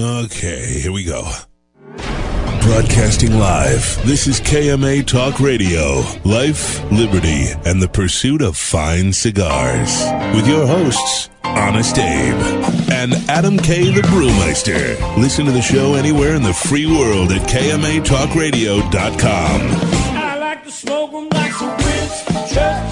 Okay, here we go. Broadcasting live, this is KMA Talk Radio. Life, liberty, and the pursuit of fine cigars. With your hosts, Honest Abe and Adam K. the Brewmeister. Listen to the show anywhere in the free world at KMATalkRadio.com. I like to smoke 'em like Winston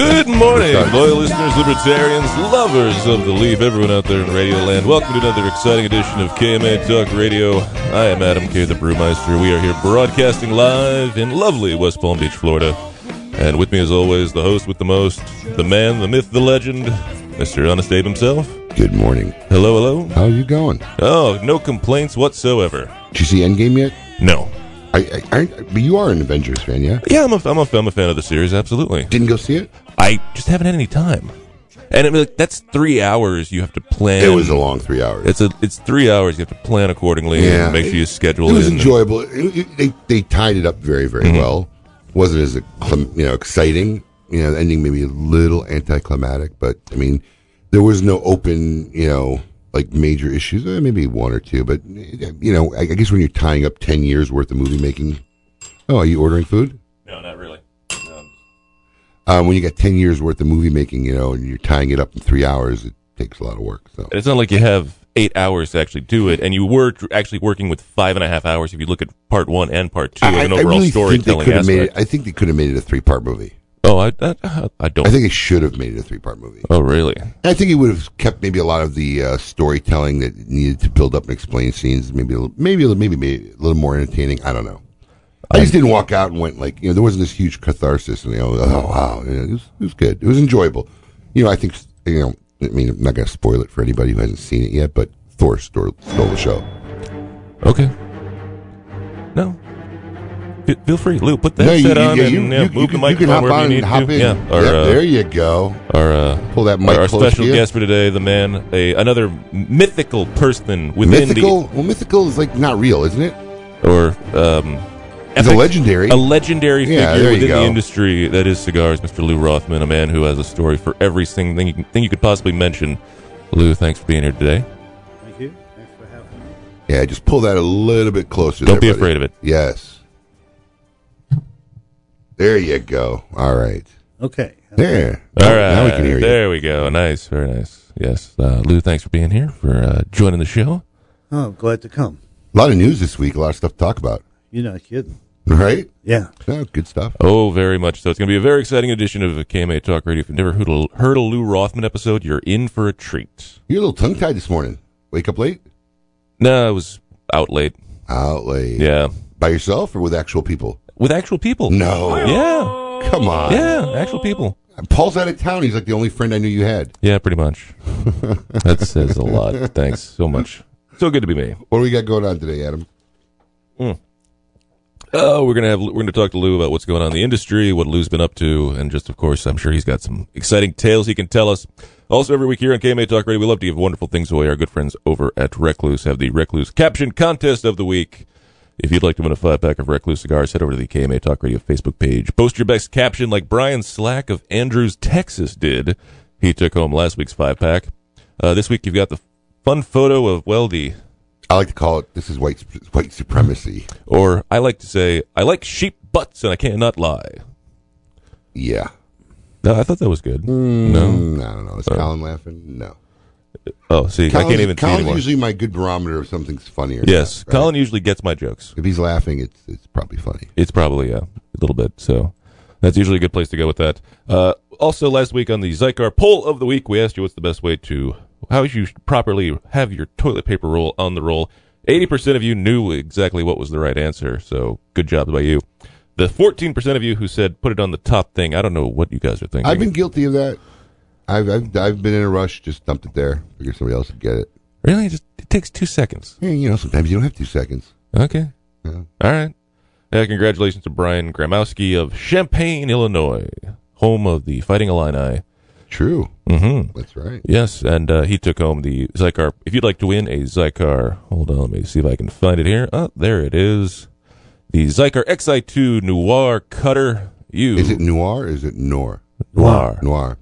Good morning, loyal listeners, libertarians, lovers of the leaf, everyone out there in Radio Land. Welcome to another exciting edition of KMA Talk Radio. I am Adam K. the Brewmeister. We are here broadcasting live in lovely West Palm Beach, Florida. And with me, as always, the host with the most, the man, the myth, the legend, Mr. Honest Abe himself. Good morning. Hello, hello. How are you going? Oh, no complaints whatsoever. Did you see Endgame yet? No. I, I, I but you are an Avengers fan, yeah? Yeah, I'm a, I'm a, I'm a fan of the series, absolutely. Didn't go see it? I just haven't had any time. And I mean, like, that's three hours you have to plan. It was a long three hours. It's a it's three hours. You have to plan accordingly Yeah. and make sure you schedule it It was enjoyable. It- it- they they tied it up very very Mm-hmm. well. Wasn't as you know exciting. You know, the ending maybe a little anticlimactic, but I mean, there was no open you know like major issues. Eh, maybe one or two, but you know, I, I guess when you're tying up ten years worth of movie making. Oh, are you ordering food? No, not really. Um, when you got ten years worth of movie making, you know, and you're tying it up in three hours, it takes a lot of work. So And it's not like you have eight hours to actually do it, and you were actually working with five and a half hours if you look at part one and part two, I, an I overall really think they storytelling could made it. aspect. I think they could have made it a three part movie. Oh, I, I, I don't. I think it should have made it a three part movie. oh, really? I think it would have kept maybe a lot of the uh, storytelling that needed to build up and explain scenes. Maybe a little, maybe maybe a little more entertaining. I don't know. I just didn't walk out and went like you know there wasn't this huge catharsis and you know oh wow you know, it, was, it was good it was enjoyable. You know I think you know I mean I'm not going to spoil it for anybody who hasn't seen it yet, but Thor stole, stole the show. Okay. No. F- Feel free, Lou. Put that No, you, set on yeah, and you, yeah, you, move the can, you microphone can hop wherever on you need and hop to. in. Yeah. Our, Yep, uh, there you go. our uh, Pull that mic our, our close special to you. guest for today, the man, a another mythical person within the Mythical. Well, mythical is like not real, isn't it? or um, It's a legendary. a legendary Yeah, figure there you within the industry that is cigars, Mr. Lou Rothman, a man who has a story for every single thing you, can, thing you could possibly mention. Lou, thanks for being here today. Thank you. Thanks for having me. Yeah, just pull that a little bit closer. Don't there, be buddy. afraid of it. Yes. There you go. All right. Okay. There. All Now- right, Now we can hear you. there we go. Nice, very nice. Yes, uh, Lou, thanks for being here, for uh, joining the show. Oh, I'm glad to come. A lot of news this week. A lot of stuff to talk about. You're not kidding. Right? Yeah. Yeah, good stuff. Oh, very much so. It's going to be a very exciting edition of KMA Talk Radio. If you've never heard a, heard a Lou Rothman episode, you're in for a treat. You're a little tongue tied this morning. Wake up late? No, I was out late. Out late. Yeah, By yourself or with actual people? With actual people. No. Yeah, Come on. yeah, actual people. Paul's out of town. He's like the only friend I knew you had. Yeah, pretty much. that says a lot. Thanks so much. So good to be me. What do we got going on today, Adam? Hmm. Oh, we're gonna have we're gonna talk to Lou about what's going on in the industry, what Lou's been up to, and just of course, I'm sure he's got some exciting tales he can tell us. Also, every week here on KMA Talk Radio, we love to give wonderful things away. Our good friends over at Recluse have the Recluse Caption Contest of the Week. If you'd like to win a five pack of Recluse cigars, head over to the KMA Talk Radio Facebook page. Post your best caption like Brian Slack of Andrews, Texas did. He took home last week's five pack. Uh, this week you've got the fun photo of well the I like to call it this is white white supremacy. or I like to say I like sheep butts and I cannot lie. Yeah. No, I thought that was good. No. Mm, I don't know. Is Colin laughing? No. Oh, see, I can't even see Colin's anymore. usually my good barometer of something's funny or yes, not, right? Colin usually gets my jokes. If he's laughing, it's it's probably funny. It's probably uh, a little bit. So that's usually a good place to go with that. Uh, also, last week on the Xikar poll of the week, we asked you what's the best way to how you should properly have your toilet paper roll on the roll. Eighty percent of you knew exactly what was the right answer. So good job by you. The fourteen percent of you who said put it on the top thing. I don't know what you guys are thinking. I've been guilty of that. I've, I've I've been in a rush, just dumped it there. Figure somebody else would get it. really It, just it takes two seconds. Yeah, you know, sometimes you don't have two seconds. Okay. Yeah. All right. Yeah, congratulations to Brian Gramowski of Champaign, Illinois, home of the Fighting Illini. True. Mm-hmm. That's right. Yes, and uh, he took home the Xikar. If you'd like to win a Xikar, hold on, let me see if I can find it here. Oh, there it is. The Xikar XI2 Noir Cutter. You Is it noir? Or is it Noir? Noir? Noir.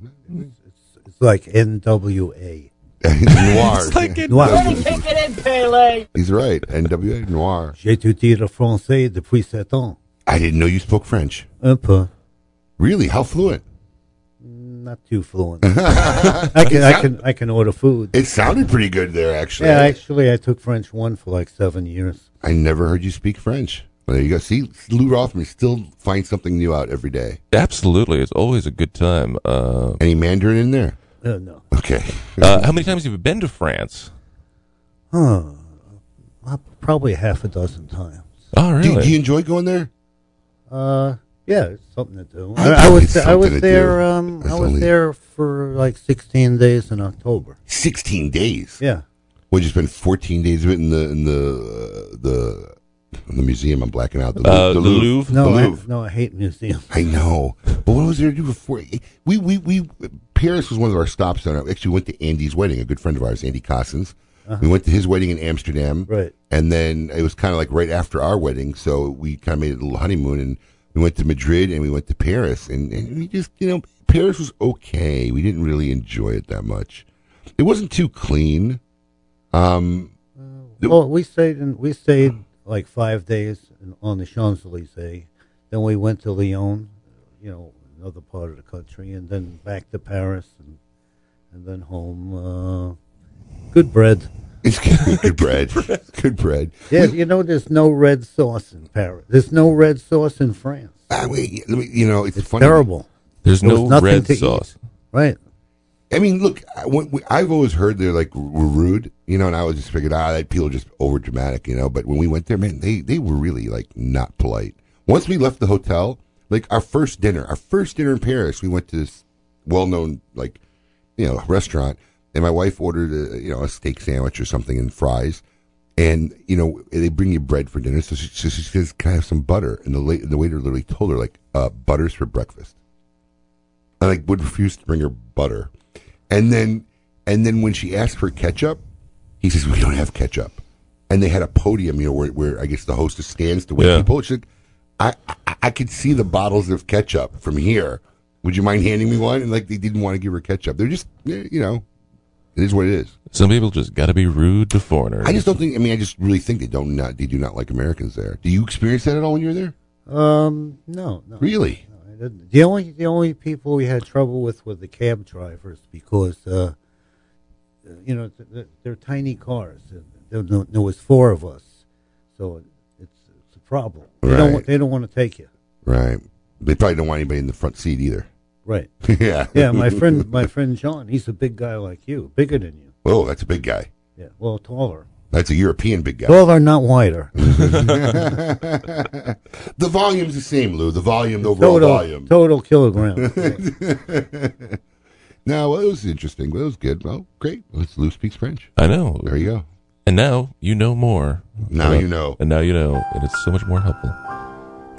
It's like NWA. noir. Noir. He's right. NWA noir. J'ai étudié le français depuis sept ans. I didn't know you spoke French. Un peu. Really? How fluent? Not too fluent. I can, I can, I can order food. It sounded pretty good there, actually. Yeah, actually, I took French one for like seven years. I never heard you speak French. Well, there you go. See, Lou Rothman still finds something new out every day. Absolutely, it's always a good time. Uh, Any Mandarin in there? Uh, no. Okay. uh, how many times have you been to France? Huh. Uh, Probably half a dozen times. Oh, Do, really? do you enjoy going there? Uh, yeah, it's something to do. I I, I was I was there. do. Um, It's I was only- there for like 16 days in October. 16 days. Yeah. Would you spend 14 days of it in the in the uh, the in the museum? I'm blacking out. The, Uh, Lou- the Louvre? No, The I, no, I hate museums. I know, but what was there to do before? We we we Paris was one of our stops. On our, actually, we went to Andy's wedding. A good friend of ours, Andy Cossins. We went to his wedding in Amsterdam, Right. And then it was kind of like right after our wedding, so we kind of made a little honeymoon, and we went to Madrid and we went to Paris, and, and we just you know Paris was okay. We didn't really enjoy it that much. It wasn't too clean. Um, The- Well, we stayed in we stayed like five days on the Champs Elysees. Then we went to Lyon, you know, another part of the country, and then back to Paris, and and then home. Uh, good bread. it's good, good bread, good bread. Yeah, you know, there's no red sauce in Paris. There's no red sauce in France. I mean, let me- you know, it's, It's funny. terrible. There's There no red to eat. sauce. Right. I mean, look, I, when, we, I've always heard they're like were rude, you know, and I was just figured, ah, that people are just over dramatic, you know. But when we went there, man, they they were really like not polite. Once we left the hotel, like our first dinner, our first dinner in Paris, we went to this well known like you know restaurant, and my wife ordered a you know a steak sandwich or something and fries, and you know they bring you bread for dinner, so she, so she says, "Can I have some butter?" And the la- the waiter literally told her like, uh, "Butter's for breakfast." and like would refuse to bring her butter. And then and then when she asked for ketchup, he says we don't have ketchup. And they had a podium, you know, where, where I guess the hostess stands to wait Yeah. people. She said, I, I I could see the bottles of ketchup from here. Would you mind handing me one? And like they didn't want to give her ketchup. They're just eh, you know, it is what it is. Some people just got to be rude to foreigners. I just don't think. I mean, I just really think they don't not they do not like Americans there. Do you experience that at all when you were there? Um. No. No. Really? No, I didn't. The only the only people we had trouble with were the cab drivers because, uh, you know, th- th- they're tiny cars. There, there, there was four of us, so it's it's a problem. They don't Right. want, they don't want to take you. Right. They probably don't want anybody in the front seat either. Right. yeah. Yeah. My friend, my friend John, he's a big guy like you, bigger than you. Oh, that's a big guy. Yeah. Well, taller. That's a European big guy. Taller, not wider. the volume's the same, Lou. The volume, the overall Total, volume. total kilogram. no, well, it was interesting. Well, it was good. Well, great. Well, it's Lou speaks French. I know. There you go. And now you know more. Now Uh, you know. And now you know. And it's so much more helpful.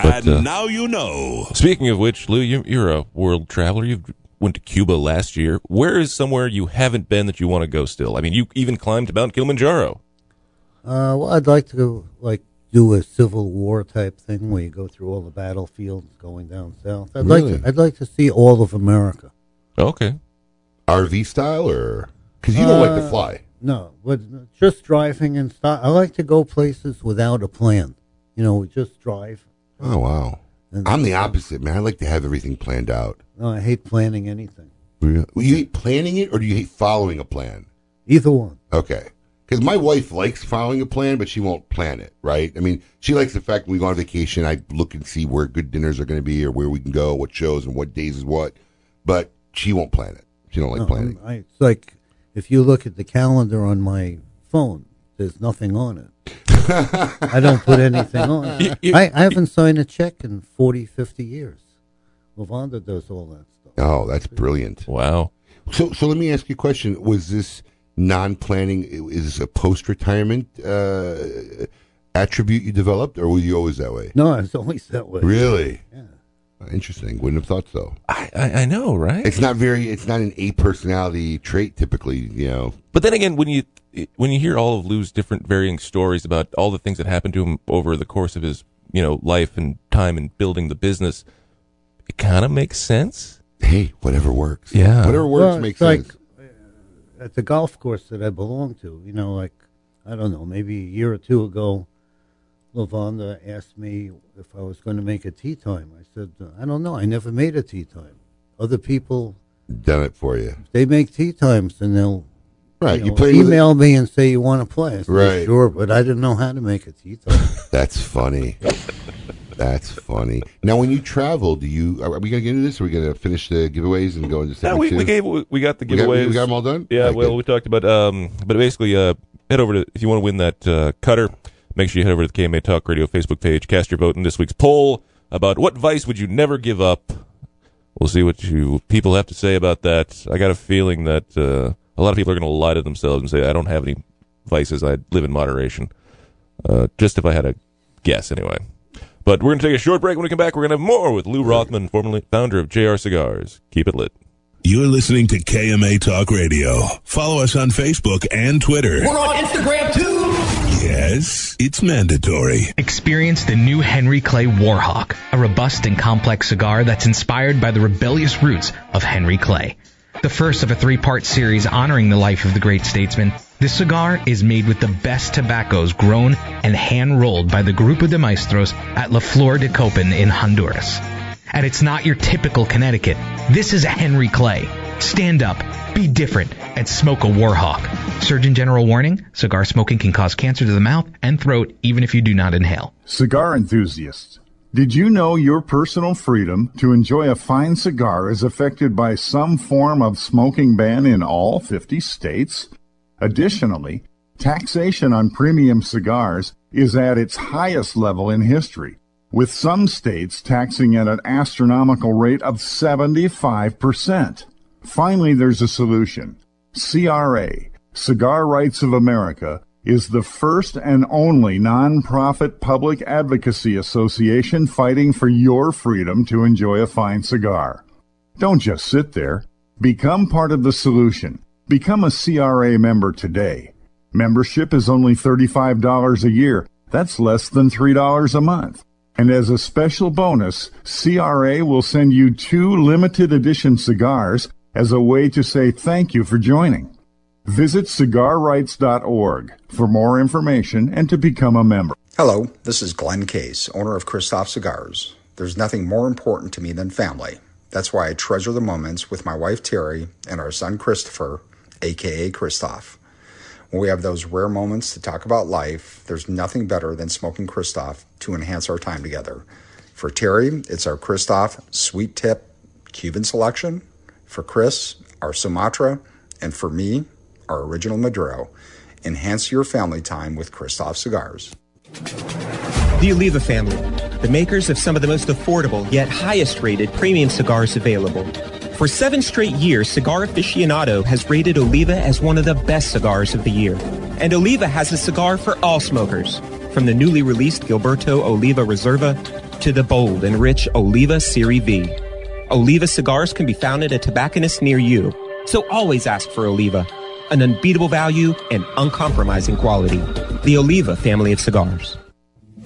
But, and uh, now you know. Speaking of which, Lou, you, you're a world traveler. You went to Cuba last year. Where is somewhere you haven't been that you want to go still? I mean, you even climbed Mount Kilimanjaro. Uh, well, I'd like to like do a Civil War type thing where you go through all the battlefields going down south. I'd like Really? to. I'd like to see all of America. Okay. RV style or because you don't like to Uh, fly. No, but just driving and stuff. I like to go places without a plan. You know, just drive. Oh wow. And- I'm the uh, opposite, man. I like to have everything planned out. No, I hate planning anything. Well, you hate planning it, or do you hate following a plan? Either one. Okay. Because my wife likes following a plan, but she won't plan it, right? I mean, she likes the fact when we go on vacation, I look and see where good dinners are going to be or where we can go, what shows and what days is what. But she won't plan it. She don't like No, planning. I, it's like if you look at the calendar on my phone, there's nothing on it. I don't put anything on it. You- you- I, I haven't signed a check in 40, 50 years. Lavonda does all that stuff. Oh, that's brilliant. Wow. So, so let me ask you a question. Was this non-planning? Is this a post-retirement uh, attribute you developed, or were you always that way? No, I was always that way. Really? Yeah. Interesting. Wouldn't have thought so. I, I, I know, right? It's not very. It's not an A personality trait typically. You know. But then again, when you when you hear all of Lou's different varying stories about all the things that happened to him over the course of his you know life and time and building the business, it kind of makes sense. Hey, whatever works. Yeah. Whatever works Well, makes like sense. uh, at the golf course that I belong to. You know, like I don't know, maybe a year or two ago, Lavonda asked me if I was going to make a tee time. I said, uh, I don't know. I never made a tee time. Other people Done it for you. they make tee times and they'll Right. you, You, play email me and say you want to play. I said, Right. Sure, but I didn't know how to make a tee time. That's funny. That's funny. Now, when you travel, do you? Are we going to get into this? Or are we going to finish the giveaways and go into Yeah, we, two? we gave we got the We got- giveaways. we got them all done? Yeah, Okay, well, good. we talked about um, but basically, uh, head over to if you want to win that uh, cutter. Make sure you head over to the KMA Talk Radio Facebook page. Cast your vote in this week's poll about what vice would you never give up. We'll see what you people have to say about that. I got a feeling that uh, a lot of people are going to lie to themselves and say, "I don't have any vices. I live in moderation." Uh, just if I had a guess, anyway. But we're going to take a short break. When we come back, we're going to have more with Lou Rothman, formerly founder of JR Cigars. Keep it lit. You're listening to KMA Talk Radio. Follow us on Facebook and Twitter. We're on Instagram too. Yes, it's mandatory. Experience the new Henry Clay Warhawk, a robust and complex cigar that's inspired by the rebellious roots of Henry Clay. The first of a three part series honoring the life of the great statesman, this cigar is made with the best tobaccos grown and hand rolled by the Grupo de Maestros at La Flor de Copán in Honduras. And it's not your typical Connecticut. This is a Henry Clay. Stand up, be different, and smoke a Warhawk. Surgeon General warning cigar smoking can cause cancer to the mouth and throat even if you do not inhale. Cigar enthusiasts, did you know your personal freedom to enjoy a fine cigar is affected by some form of smoking ban in all 50 states? Additionally, taxation on premium cigars is at its highest level in history, with some states taxing at an astronomical rate of 75%. Finally, there's a solution. CRA, Cigar Rights of America, is the first and only nonprofit public advocacy association fighting for your freedom to enjoy a fine cigar. Don't just sit there. Become part of the solution. Become a CRA member today. Membership is only $35 a year. That's less than $3 a month. And as a special bonus, CRA will send you two limited edition cigars as a way to say thank you for joining. Visit cigarrights.org for more information and to become a member. Hello, this is Glenn Case, owner of Kristoff Cigars. There's nothing more important to me than family. That's why I treasure the moments with my wife Terry and our son Christopher, aka Kristoff. When we have those rare moments to talk about life, there's nothing better than smoking Kristoff to enhance our time together. For Terry, it's our Kristoff Sweet Tip Cuban selection. For Chris, our Sumatra. And for me, our original Maduro. Enhance your family time with Kristoff Cigars. The Oliva family, the makers of some of the most affordable yet highest rated premium cigars available. For seven straight years, Cigar Aficionado has rated Oliva as one of the best cigars of the year. And Oliva has a cigar for all smokers, from the newly released Gilberto Oliva Reserva to the bold and rich Oliva Serie V. Oliva cigars can be found at a tobacconist near you, so always ask for Oliva, an unbeatable value and uncompromising quality. The Oliva family of cigars.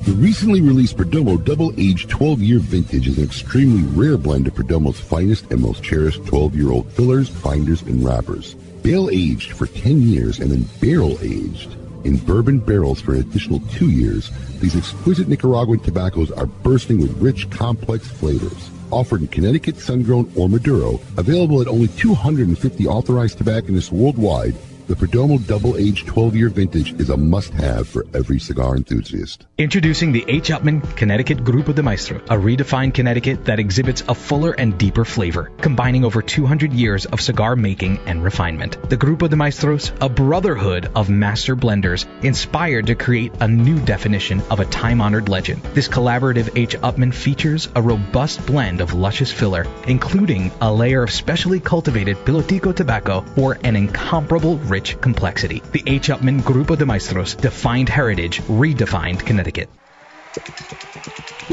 The recently released Perdomo Double Aged 12 Year Vintage is an extremely rare blend of Perdomo's finest and most cherished 12 year old fillers, binders, and wrappers. Bale aged for 10 years and then barrel aged in bourbon barrels for an additional two years, these exquisite Nicaraguan tobaccos are bursting with rich, complex flavors. Offered in Connecticut, sun-grown, or Maduro, available at only 250 authorized tobacconists worldwide, the Perdomo Double Aged 12 Year Vintage is a must-have for every cigar enthusiast. Introducing the H. Upmann Connecticut Grupo de Maestro, a redefined Connecticut that exhibits a fuller and deeper flavor, combining over 200 years of cigar making and refinement. The Grupo de Maestros, a brotherhood of master blenders, inspired to create a new definition of a time-honored legend. This collaborative H. Upmann features a robust blend of luscious filler, including a layer of specially cultivated pilotico tobacco or an incomparable rich complexity. The H. Upmann Grupo de Maestros defined heritage, redefined Connecticut.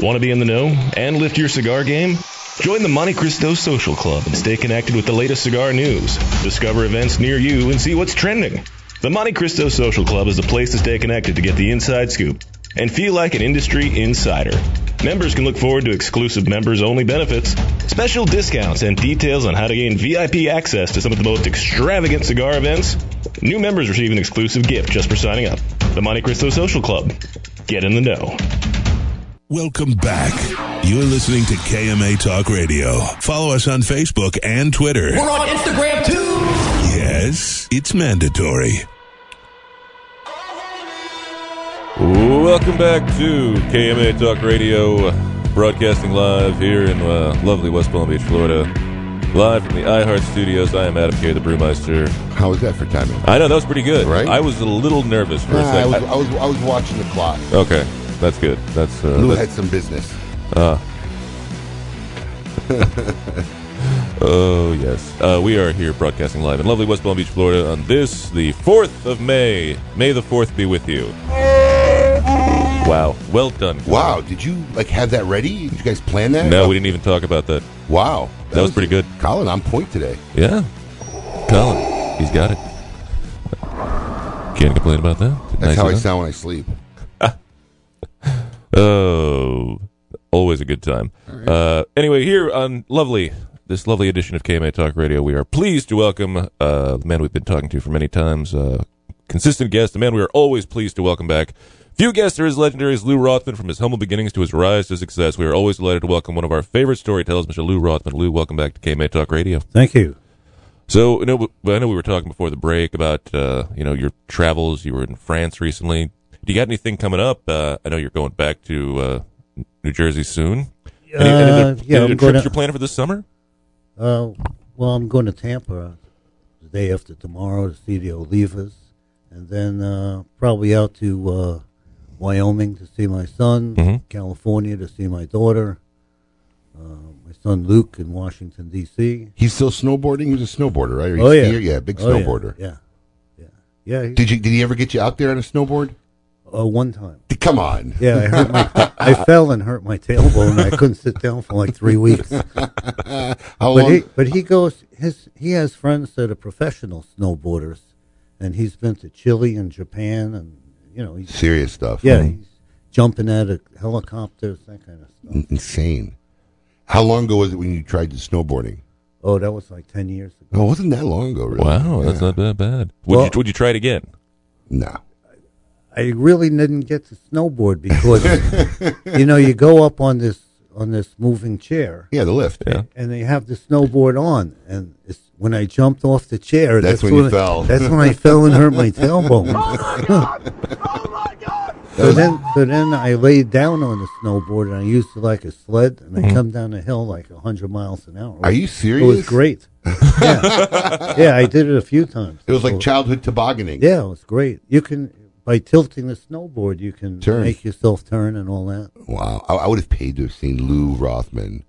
Want to be in the know and lift your cigar game? Join the Montecristo Social Club and stay connected with the latest cigar news. Discover events near you and see what's trending. The Montecristo Social Club is the place to stay connected to get the inside scoop and feel like an industry insider. Members can look forward to exclusive members only benefits, special discounts, and details on how to gain VIP access to some of the most extravagant cigar events. New members receive an exclusive gift just for signing up. The Montecristo Social Club. Get in the know. Welcome back. You're listening to KMA Talk Radio. Follow us on Facebook and Twitter. We're on Instagram too. Yes, it's mandatory. Welcome back to KMA Talk Radio, broadcasting live here in uh, lovely West Palm Beach, Florida. Live from the iHeart Studios. I am Adam K, the Brewmeister. How was that for timing? I know that was pretty good. Right? I was a little nervous for a I, second. was, I was I was watching the clock. okay, that's good. That's uh, Lou that's- had some business. Uh. oh, yes. Uh, we are here broadcasting live in lovely West Palm Beach, Florida on this, the 4th of May. May the 4th be with you. Wow. Well done. Colin. Wow, did you like have that ready? Did you guys plan that? No, we didn't even talk about that. Wow, That was pretty good. Colin on point today. Yeah. Colin, he's got it. Can't complain about that. That's Nice how I sound when I sleep. Oh, always a good time. Uh, anyway, here on lovely this lovely edition of KMA Talk Radio, we are pleased to welcome uh, the man we've been talking to for many times, uh, consistent guest, the man we are always pleased to welcome back. Few guests are as legendary as Lou Rothman from his humble beginnings to his rise to success. We are always delighted to welcome one of our favorite storytellers, Mr. Lou Rothman. Lou, welcome back to KMA Talk Radio. Thank you. So, you know, I know we were talking before the break about, uh, you know, your travels. You were in France recently. Do you got anything coming up? Uh, I know you're going back to uh, New Jersey soon. Any, any Uh, other, yeah, any trips gonna- you're planning for this summer? Uh, well, I'm going to Tampa the day after tomorrow to see the Olivas, and then uh, probably out to uh, Wyoming to see my son, Mhm. California to see my daughter, uh, my son Luke in Washington D.C. He's still snowboarding. He was a snowboarder, right? Or Oh he's yeah, yeah, big Oh, snowboarder. Yeah, yeah, yeah. he- Did you? Did he ever get you out there on a snowboard? uh, one time. Come on. Yeah, I hurt my. I fell and hurt my tailbone. I couldn't sit down for like three weeks. How But long? he, but he goes. His he has friends that are professional snowboarders, and he's been to Chile and Japan, and you know, he's Serious stuff. yeah, he's jumping out of helicopters, that kind of stuff. In- Insane. How long ago was it when you tried the snowboarding? Oh, that was like ten years ago. Oh, it wasn't that long ago, really. Wow, that's not that bad. Would, Well- you, would you try it again? No. I really didn't get to snowboard because you know you go up on this on this moving chair, Yeah, the lift. Yeah. and they have the snowboard on, and it's, when I jumped off the chair, That's when you I- fell. That's when I fell and hurt my tailbone. So then, so then I laid down on the snowboard and I used it like a sled, and I come down the hill like hundred miles an hour. Mm-hmm. Are you serious? It was great. yeah. yeah, I did it a few times. It was like childhood tobogganing. yeah, it was great. You can by tilting the snowboard, you can Turn. make yourself turn and all that. Wow. I, I would have paid to have seen Lou Rothman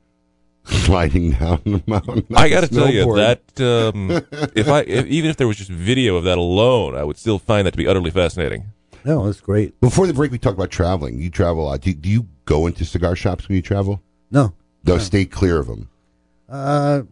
sliding down the mountain. I got to tell you that um, if I if, even if there was just video of that alone, I would still find that to be utterly fascinating. No, that's great. Before the break, we talked about traveling. You travel a lot. Do, do you go into cigar shops when you travel? No, No, stay clear of them. uh,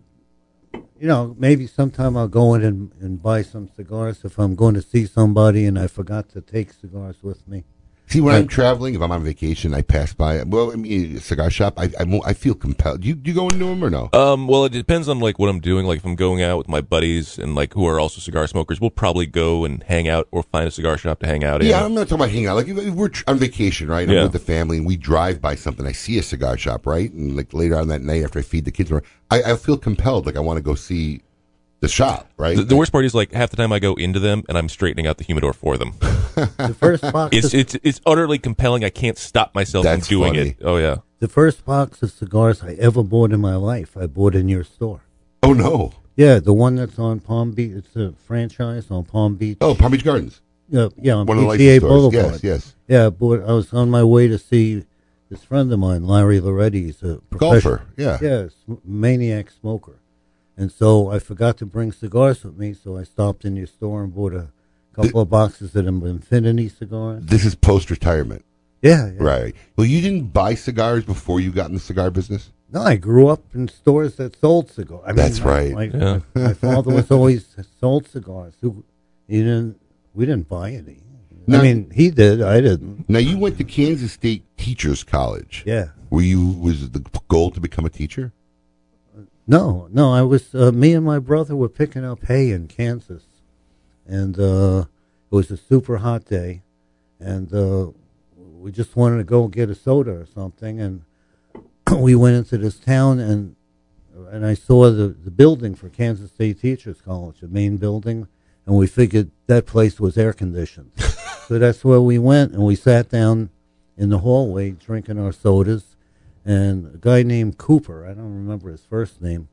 you know, maybe sometime I'll go in and, and buy some cigars if I'm going to see somebody and I forgot to take cigars with me. See, when I'm traveling, if I'm on vacation, I pass by. Well, I mean, a cigar shop. I I, I feel compelled. Do you do you go into them or no? Um, well, it depends on like what I'm doing. Like if I'm going out with my buddies and like who are also cigar smokers, we'll probably go and hang out or find a cigar shop to hang out in. Yeah. I'm not talking about hanging out. Like if, if we're on vacation, right? I'm Yeah. with the family and we drive by something. I see a cigar shop, right? And like later on that night, after I feed the kids, I, I feel compelled. Like I want to go see the shop, right? The, the worst part is like half the time I go into them and I'm straightening out the humidor for them. The first box, It's it's it's utterly compelling. I can't stop myself That's from doing funny. it. Oh yeah. the first box of cigars I ever bought in my life, I bought in your store. oh no! Yeah, the one that's on Palm Beach. It's a franchise on Palm Beach. Oh, Palm Beach Gardens, yeah, yeah, on one of the PGA stores. Boulevard. Yes, yes. Yeah, but I was on my way to see this friend of mine, Larry Laoretti. He's a professional, Golfer. Yeah. yeah, maniac smoker, And so I forgot to bring cigars with me, so I stopped in your store and bought a couple of boxes of them Infinity cigars. This is post retirement. Yeah, yeah. Right. Well, you didn't buy cigars before you got in the cigar business? No, I grew up in stores that sold cigars. I That's my- right. My, Yeah. my father was always sold cigars. Who, he didn't. We didn't buy any. No. I mean, he did. I didn't. Now, you went to Kansas State Teachers College. Yeah. Were you, was the goal to become a teacher? No, no. I was. Uh, me and my brother were picking up hay in Kansas, and uh, it was a super hot day, and uh, we just wanted to go get a soda or something, and we went into this town and and I saw the the building for Kansas State Teachers College, the main building, and we figured that place was air conditioned, so that's where we went, and we sat down in the hallway drinking our sodas, and a guy named Cooper, I don't remember his first name,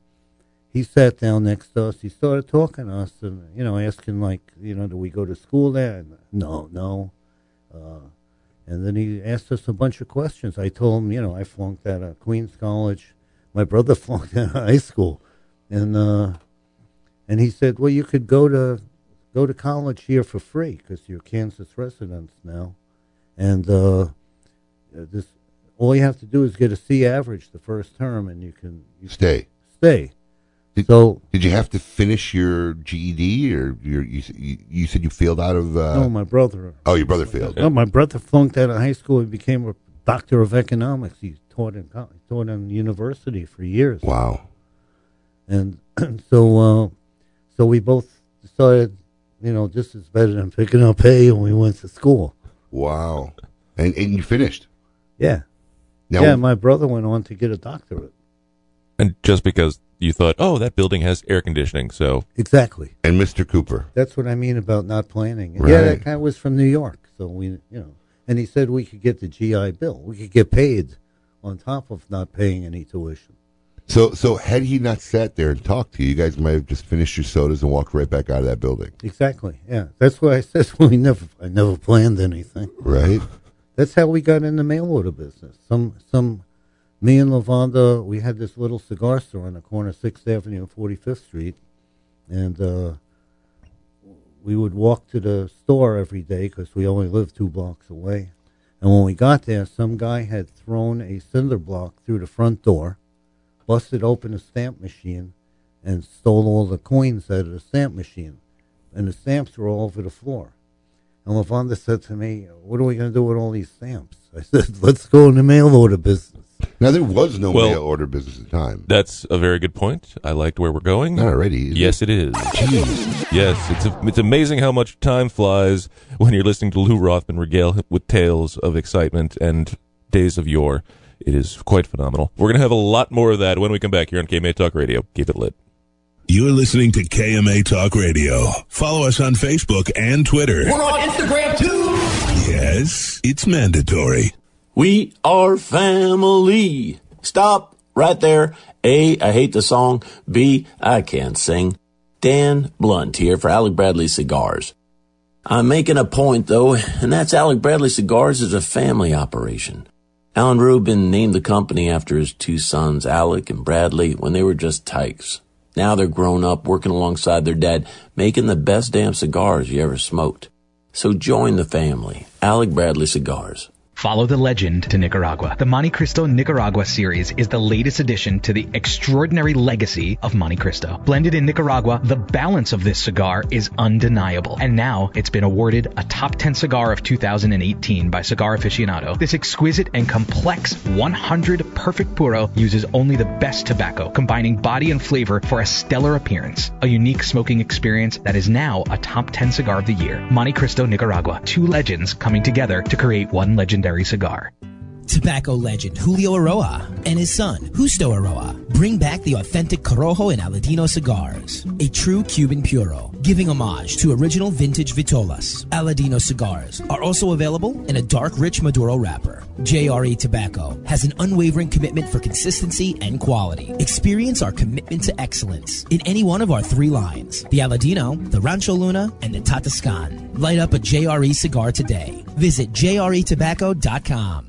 he sat down next to us. He started talking to us, and you know, asking like, you know, do we go to school there? And, no, no. Uh, and then he asked us a bunch of questions. I told him, you know, I flunked out of Queens College. My brother flunked out of high school, and uh, and he said, well, you could go to go to college here for free because you're Kansas residents now, and uh, this all you have to do is get a C average the first term, and you can you Stay. stay. Did, So did you have to finish your GED or your, you, you, said you failed out of, uh, no, my brother. oh, your brother failed. No, my brother flunked out of high school. He became a doctor of economics. He taught in taught in university for years. Wow. And so, uh, so we both decided, you know, this is better than picking up hay, and we went to school. Wow. And, and you finished. Yeah, Now, yeah. My brother went on to get a doctorate. And just because you thought, oh, that building has air conditioning, so Exactly. and Mr. Cooper. That's what I mean about not planning. Right. Yeah, that guy was from New York, so we, you know, and he said we could get the GI Bill. We could get paid on top of not paying any tuition. So, so had he not sat there and talked to you, you guys might have just finished your sodas and walked right back out of that building, Exactly. Yeah, that's why I said we never. I never planned anything. right? That's how we got in the mail order business. Some, some, me and Lavonda, we had this little cigar store on the corner of Sixth Avenue and Forty Fifth Street, and uh, we would walk to the store every day because we only lived two blocks away. And when we got there, some guy had thrown a cinder block through the front door, busted open a stamp machine, and stole all the coins out of the stamp machine. And the stamps were all over the floor. And LaVonda said to me, What are we going to do with all these stamps? I said, Let's go in the mail order business. Now there was no Well- mail order business at the time. that's a very good point. I liked where we're going. Not already. Yes, it is. Yes, it's a, it's amazing how much time flies when you're listening to Lou Rothman regale with tales of excitement and days of yore. It is quite phenomenal. We're gonna have a lot more of that when we come back here on KMA Talk Radio. Keep it lit. You're listening to KMA Talk Radio. Follow us on Facebook and Twitter. We're on Instagram too. Yes, it's mandatory. We are family. Stop right there. A, I hate the song. B, I can't sing. Dan Blunt here for Alec Bradley Cigars. I'm making a point though, and that's Alec Bradley Cigars is a family operation. Alan Rubin named the company after his two sons, Alec and Bradley, when they were just tykes. Now they're grown up, working alongside their dad, making the best damn cigars you ever smoked. So join the family. Alec Bradley Cigars. Follow the legend to Nicaragua. The Montecristo Nicaragua series is the latest addition to the extraordinary legacy of Montecristo. Blended in Nicaragua, the balance of this cigar is undeniable. And now it's been awarded a top 10 cigar of 2018 by Cigar Aficionado. This exquisite and complex 100 perfect puro uses only the best tobacco, combining body and flavor for a stellar appearance. A unique smoking experience that is now a top 10 cigar of the year. Montecristo Nicaragua. Two legends coming together to create one legendary cigar. Tobacco legend Julio Eiroa and his son, Justo Eiroa, bring back the authentic Corojo and Aladino cigars. A true Cuban puro, giving homage to original vintage Vitolas. Aladino cigars are also available in a dark, rich Maduro wrapper. JRE Tobacco has an unwavering commitment for consistency and quality. Experience our commitment to excellence in any one of our three lines the Aladino, the Rancho Luna, and the Tatascan. Light up a JRE cigar today. Visit jretobacco.com.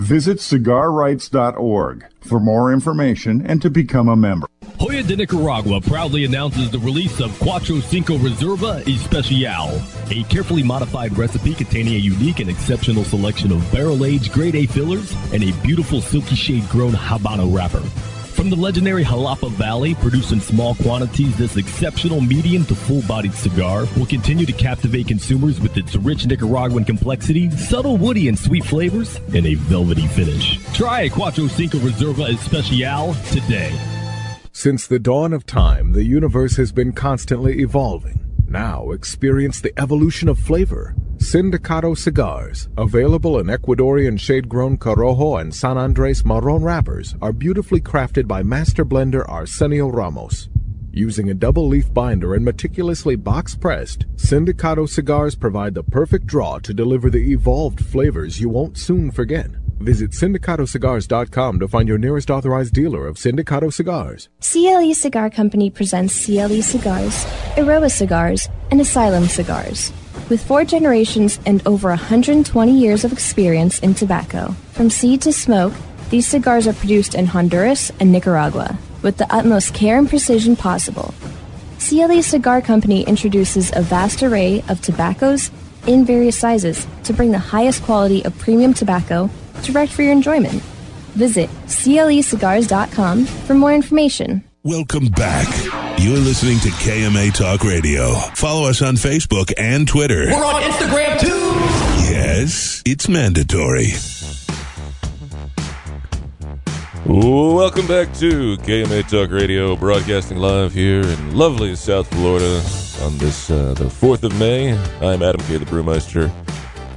Visit cigarrights.org for more information and to become a member. Joya de Nicaragua proudly announces the release of Cuatro Cinco Reserva Especial, a carefully modified recipe containing a unique and exceptional selection of barrel-aged grade A fillers and a beautiful silky shade grown Habano wrapper. From the legendary Jalapa Valley, produced in small quantities, this exceptional medium to full-bodied cigar will continue to captivate consumers with its rich Nicaraguan complexity, subtle woody and sweet flavors, and a velvety finish. Try a Cuatro Cinco Reserva Especial today. Since the dawn of time, the universe has been constantly evolving. Now experience the evolution of flavor. Sindicato cigars, available in Ecuadorian shade-grown Corojo and San Andres Marron wrappers, are beautifully crafted by master blender Arsenio Ramos. Using a double leaf binder and meticulously box pressed, Sindicato cigars provide the perfect draw to deliver the evolved flavors you won't soon forget. Visit sindicatocigars.com to find your nearest authorized dealer of Sindicato cigars. CLE Cigar Company presents CLE Cigars, Eiroa Cigars, and Asylum Cigars. With four generations and over 120 years of experience in tobacco, from seed to smoke, these cigars are produced in Honduras and Nicaragua with the utmost care and precision possible. CLE Cigar Company introduces a vast array of tobaccos in various sizes to bring the highest quality of premium tobacco direct for your enjoyment. Visit clecigars.com for more information. Welcome back. You're listening to KMA Talk Radio. Follow us on Facebook and Twitter. We're on Instagram too. Yes, it's mandatory. Welcome back to KMA Talk Radio, broadcasting live here in lovely South Florida on this uh, the fourth of May. I'm Adam K. the Brewmeister.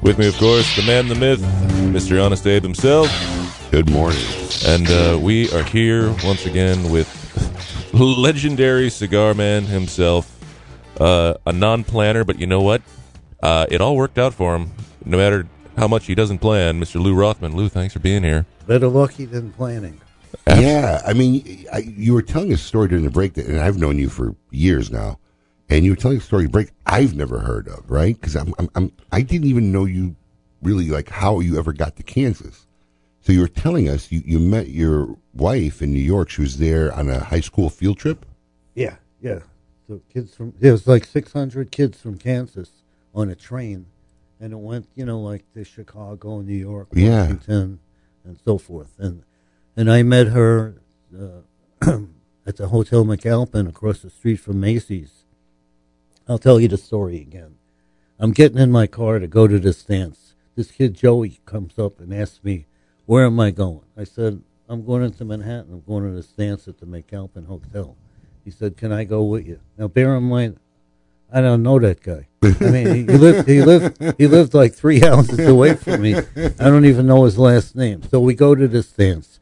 With me, of course, the man, the myth, Mr. Honest Abe himself. Good morning. And uh, we are here once again with legendary cigar man himself, uh, a non-planner, but you know what? Uh, it all worked out for him. No matter how much he doesn't plan, Mr. Lou Rothman. Lou, thanks for being here. Better lucky than planning. Yeah, I mean, I, you were telling a story during the break, that, and I've known you for years now, and you were telling a story break I've never heard of, right? Because I'm, I'm, I'm, I didn't even know you really like how you ever got to Kansas. So you were telling us you, you met your wife in New York. She was there on a high school field trip. Yeah, yeah. So kids from it was like 600 kids from Kansas on a train, and it went, you know, like to Chicago, New York, Yeah. Washington, and so forth. And and I met her uh, at the Hotel McAlpin across the street from Macy's. I'll tell you the story again. I'm getting in my car to go to this dance. This kid Joey comes up and asks me, "Where am I going?" I said, "I'm going into Manhattan. I'm going to this dance at the McAlpin Hotel." He said, "Can I go with you?" Now, bear in mind, I don't know that guy. I mean, he lived he lived he lived like three houses away from me. I don't even know his last name. So we go to this dance.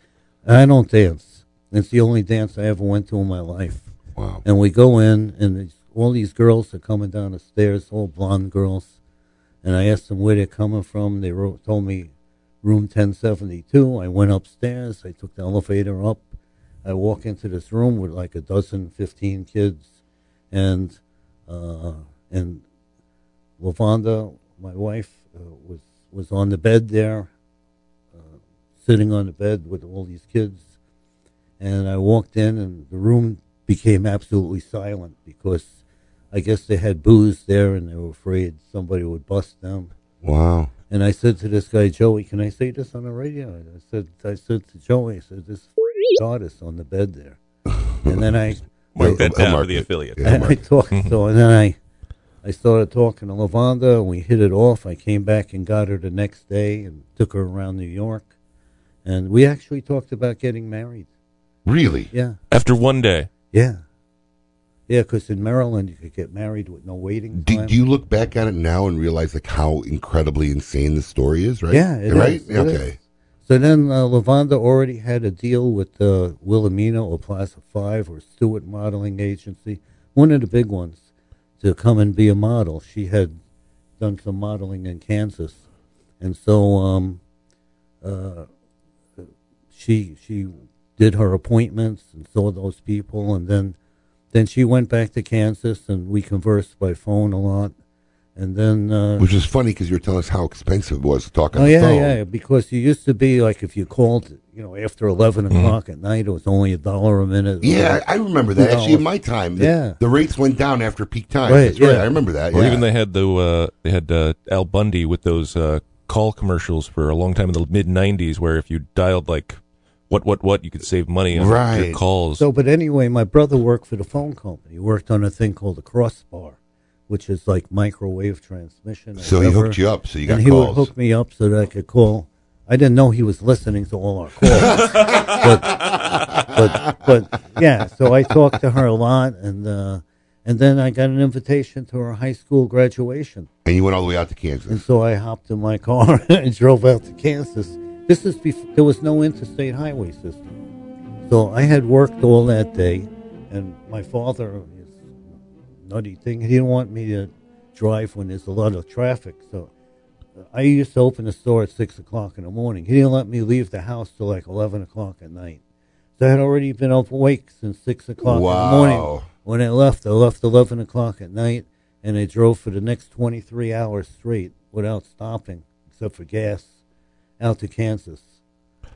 I don't dance. It's the only dance I ever went to in my life. Wow. And we go in, and these, all these girls are coming down the stairs, all blonde girls. And I asked them where they're coming from. They wrote, told me room 1072. I went upstairs. I took the elevator up. I walk into this room with like a dozen, 15 kids. And, uh, and Lavonda, my wife, uh, was, was on the bed there, uh, sitting on the bed with all these kids. And I walked in, and the room became absolutely silent because I guess they had booze there and they were afraid somebody would bust them. Wow. And I said to this guy, Joey, can I say this on the radio? I said, I said to Joey, I said, this artist on the bed there. and then I, Mark that down for the affiliate. Yeah, I, I talked so, and then I, I started talking to Lavonda, and we hit it off. I came back and got her the next day, and took her around New York, and we actually talked about getting married. Really? Yeah, After one day. yeah, yeah. Because in Maryland, you could get married with no waiting Do, time. do you look back at it now and realize like how incredibly insane the story is? Right? Yeah, it right. is, it okay. is. So then uh, Lavonda already had a deal with uh, Wilhelmina or Plaza Five or Stewart Modeling Agency, one of the big ones, to come and be a model. She had done some modeling in Kansas, and so um, uh, she she did her appointments and saw those people, and then then she went back to Kansas, and we conversed by phone a lot, and then uh, Which is funny because you were telling us how expensive it was to talk on Oh the yeah, phone. yeah. Because you used to be like if you called, you know, after eleven o'clock at night, it was only a dollar a minute. Mm-hmm. Yeah, I remember that. Actually, in my time, the, Yeah. the rates went down after peak times. Right, That's right. yeah. I remember that. Or yeah. even they had the uh, they had uh, Al Bundy with those uh, call commercials for a long time in the mid '90s, where if you dialed like what what what, you could save money on your calls. So, but anyway, my brother worked for the phone company. He worked on a thing called a crossbar, which is like microwave transmission. or So he hooked you up, so you got and he calls. would hook me up so that I could call. I didn't know he was listening to all our calls, but, but but yeah. So I talked to her a lot, and uh, and then I got an invitation to her high school graduation. and you went all the way out to Kansas. And so I hopped in my car and drove out to Kansas. This is before there was no interstate highway system. So I had worked all that day, and my father, his nutty thing, he didn't want me to drive when there's a lot of traffic. So I used to open the store at six o'clock in the morning. He didn't let me leave the house till like eleven o'clock at night. So I had already been up awake since six o'clock in the morning. When I left, I left eleven o'clock at night, and I drove for the next twenty three hours straight without stopping, except for gas, out to Kansas. Uh,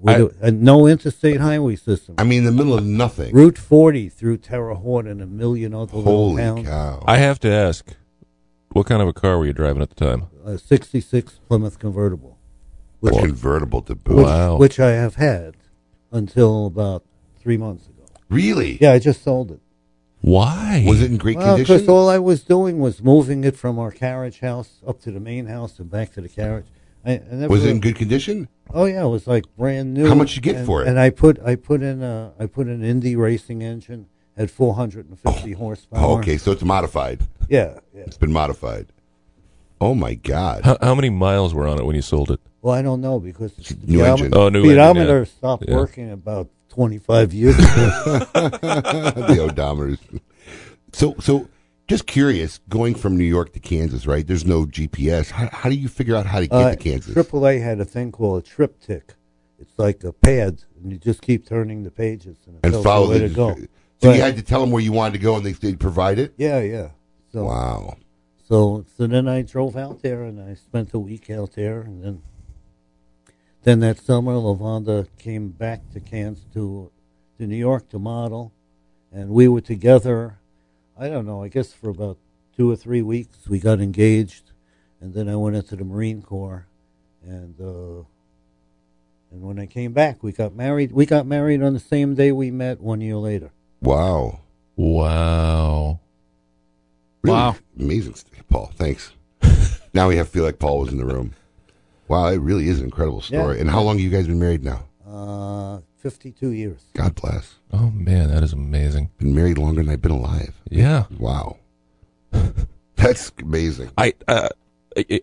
with I- a, a no interstate highway system. I mean, in the middle of nothing. Route 40 through Terre Haute and a million other little Holy towns. cow! I have to ask, what kind of a car were you driving at the time? A 66 Plymouth convertible. A convertible to boot. Which, which I have had until about three months ago. Really? Yeah, I just sold it. Why? Was it in great Well, because all I was doing was moving it from our carriage house up to the main house and back to the carriage. I, I never, Was it in good condition? Oh yeah, it was like brand new. How much you get and, for it? And I put I put in a I put an Indy racing engine at 450 horsepower. Oh, okay, so it's modified. Yeah, yeah. It's been modified. Oh my God! How, how many miles were on it when you sold it? Well, I don't know because the new speedometer- engine. Oh, new engine, speedometer yeah. stopped Yeah. working about 25 years ago. the odometers. So, so just curious, going from New York to Kansas, right? There's no GPS. How, how do you figure out how to get Uh, to Kansas? AAA had a thing called a TripTik. It's like a pad, and you just keep turning the pages and, and follow the. to go. So Right. you had to tell them where you wanted to go, and they they provide it. Yeah, yeah. So, Wow. So so then I drove out there and I spent a week out there and then then that summer Lavonda came back to Kansas to to New York to model and we were together I don't know, I guess for about two or three weeks we got engaged and then I went into the Marine Corps and uh and when I came back we got married we got married on the same day we met one year later. Wow. Wow. Really Wow. Amazing, st- Paul. Thanks. now we have feel like Paul was in the room. Wow, it really is an incredible story. Yeah. And how long have you guys been married now? Uh 52 years. God bless. Oh man, that is amazing. Been married longer than I've been alive. Yeah. Wow. That's amazing. I uh, I,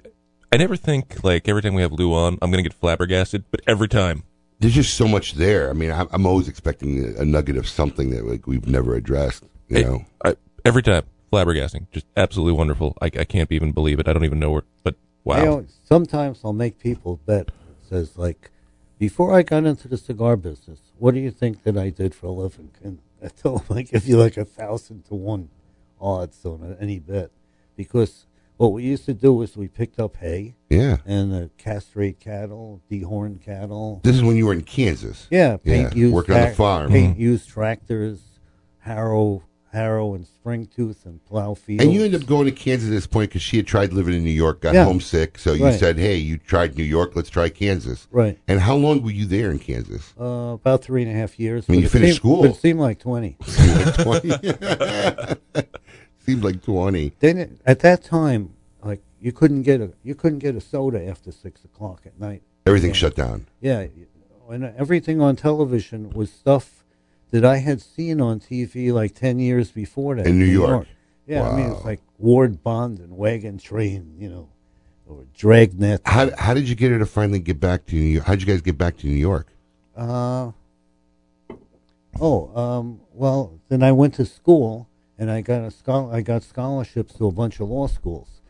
I never think like every time we have Lou on, I'm gonna get flabbergasted, but every time. There's just so much there. I mean, I'm, I'm always expecting a nugget of something that like, we've never addressed. You Hey, know, I, every time flabbergasting, just absolutely wonderful. I, I can't even believe it. I don't even know where, but wow. You know, sometimes I'll make people bet. It says like, before I got into the cigar business, what do you think that I did for a living? And I tell them I give you like a thousand to one odds on any bet, because what we used to do was we picked up hay, Yeah. and uh, castrate cattle, dehorn cattle. this is when you were in Kansas. Yeah, paint Yeah, used working on the farm. paint used tractors, harrow Harrow and Springtooth and Plowfield. And you ended up going to Kansas at this point because she had tried living in New York, got Yeah. homesick. So you Right. said, "Hey, you tried New York, let's try Kansas." Right. And how long were you there in Kansas? uh, about three and a half years. I mean, but you it finished seemed- school. but It seemed like twenty. Seemed like twenty. Then it, at that time, like you couldn't get a you couldn't get a soda after six o'clock at night. Everything shut down. Yeah, and everything on television was stuff that I had seen on TV like ten years before that In New York. Yeah, I mean it's like Ward Bond and Wagon Train, you know, or Dragnet. How how did you get her to finally get back to New York? How did you guys get back to New York? Uh, oh, um, well, then I went to school and I got a schol- I got scholarships to a bunch of law schools.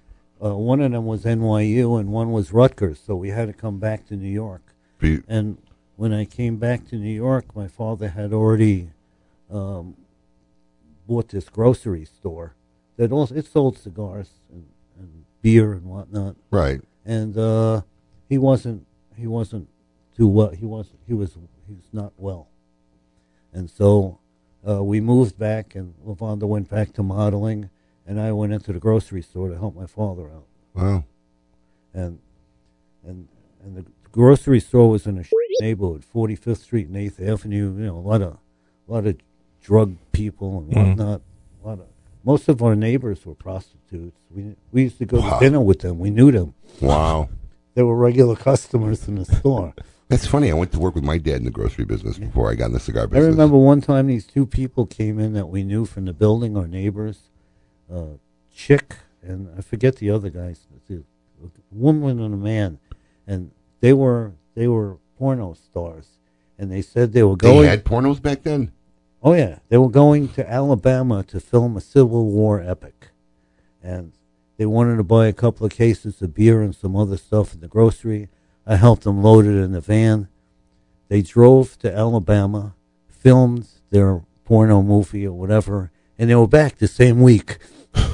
Uh, one of them was NYU and one was Rutgers, so we had to come back to New York. Be- And when I came back to New York, my father had already um, bought this grocery store that also it sold cigars and, and beer and whatnot. Right. And uh, he wasn't he wasn't too well. He was he was he was not well. And so uh, we moved back, and Lavonda went back to modeling, and I went into the grocery store to help my father out. Wow. And and and the grocery store was in a neighborhood, 45th Street and 8th Avenue. You know, a lot of a lot of drug people and Mhm. whatnot. A lot of most of our neighbors were prostitutes. We we used to go Wow. to dinner with them. We knew them. Wow. They were regular customers in the store. That's funny. I went to work with my dad in the grocery business before I got in the cigar business. I remember one time these two people came in that we knew from the building, our neighbors, uh, Chick and I forget the other guys, a woman and a man, and they were they were porno stars, and they said they were going. They had pornos back then. Oh yeah, they were going to Alabama to film a Civil War epic, and they wanted to buy a couple of cases of beer and some other stuff in the grocery. I helped them load it in the van. They drove to Alabama, filmed their porno movie or whatever, and they were back the same week.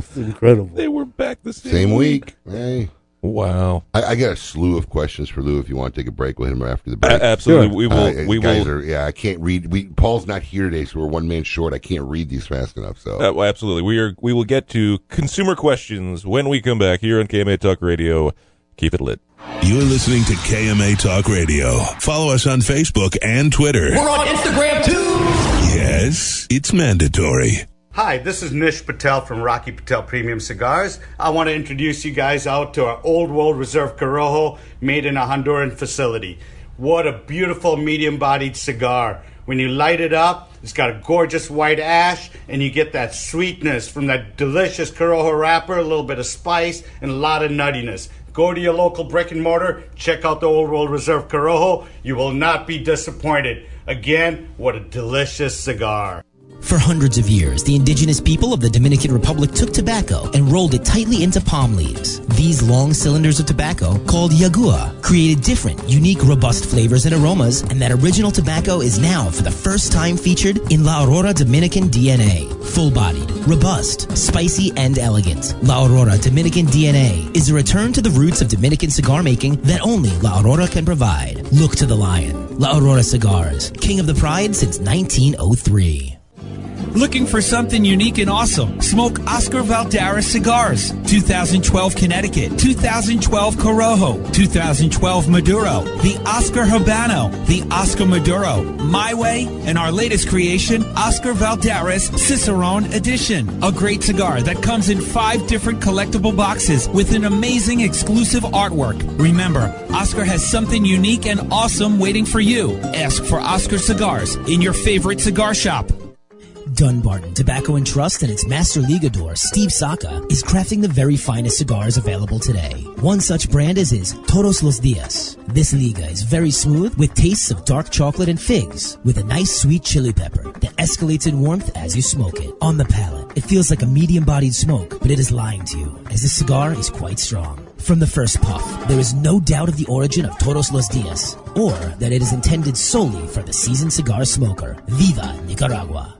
It's incredible. They were back the same, Same week. Hey. Wow. I, I got a slew of questions for Lou if you want to take a break with him after the break. A- absolutely. We will- Uh, we guys will- Are, yeah, I can't read. We Paul's not here today, so we're one man short. I can't read these fast enough. So Uh, well, absolutely. We are. We will get to consumer questions when we come back here on KMA Talk Radio. Keep it lit. You're listening to KMA Talk Radio. Follow us on Facebook and Twitter. We're on Instagram too. Yes, it's mandatory. Hi, this is Nish Patel from Rocky Patel Premium Cigars. I want to introduce you guys out to our Old World Reserve Corojo made in a Honduran facility. What a beautiful medium bodied cigar. When you light it up, it's got a gorgeous white ash, and you get that sweetness from that delicious Corojo wrapper, a little bit of spice, and a lot of nuttiness. Go to your local brick and mortar, check out the Old World Reserve Corojo. You will not be disappointed. Again, what a delicious cigar. For hundreds of years, the indigenous people of the Dominican Republic took tobacco and rolled it tightly into palm leaves. These long cylinders of tobacco, called yagua, created different, unique, robust flavors and aromas, and that original tobacco is now, for the first time, featured in La Aurora Dominican DNA. Full-bodied, robust, spicy, and elegant. La Aurora Dominican DNA is a return to the roots of Dominican cigar making that only La Aurora can provide. Look to the lion. La Aurora Cigars, king of the pride since 1903. Looking for something unique and awesome? Smoke Oscar Valladares cigars. 2012 Connecticut, 2012 Corojo, 2012 Maduro, the Oscar Habano, the Oscar Maduro, My Way, and our latest creation, Oscar Valladares Cicerone Edition. A great cigar that comes in five different collectible boxes with an amazing exclusive artwork. Remember, Oscar has something unique and awesome waiting for you. Ask for Oscar cigars in your favorite cigar shop. Dunbarton Tobacco and Trust and its master ligador, Steve Saka, is crafting the very finest cigars available today. One such brand is his Todos los Dias. This liga is very smooth with tastes of dark chocolate and figs with a nice sweet chili pepper that escalates in warmth as you smoke it. On the palate, it feels like a medium-bodied smoke, but it is lying to you as this cigar is quite strong. From the first puff, there is no doubt of the origin of Todos los Dias, or that it is intended solely for the seasoned cigar smoker. Viva Nicaragua!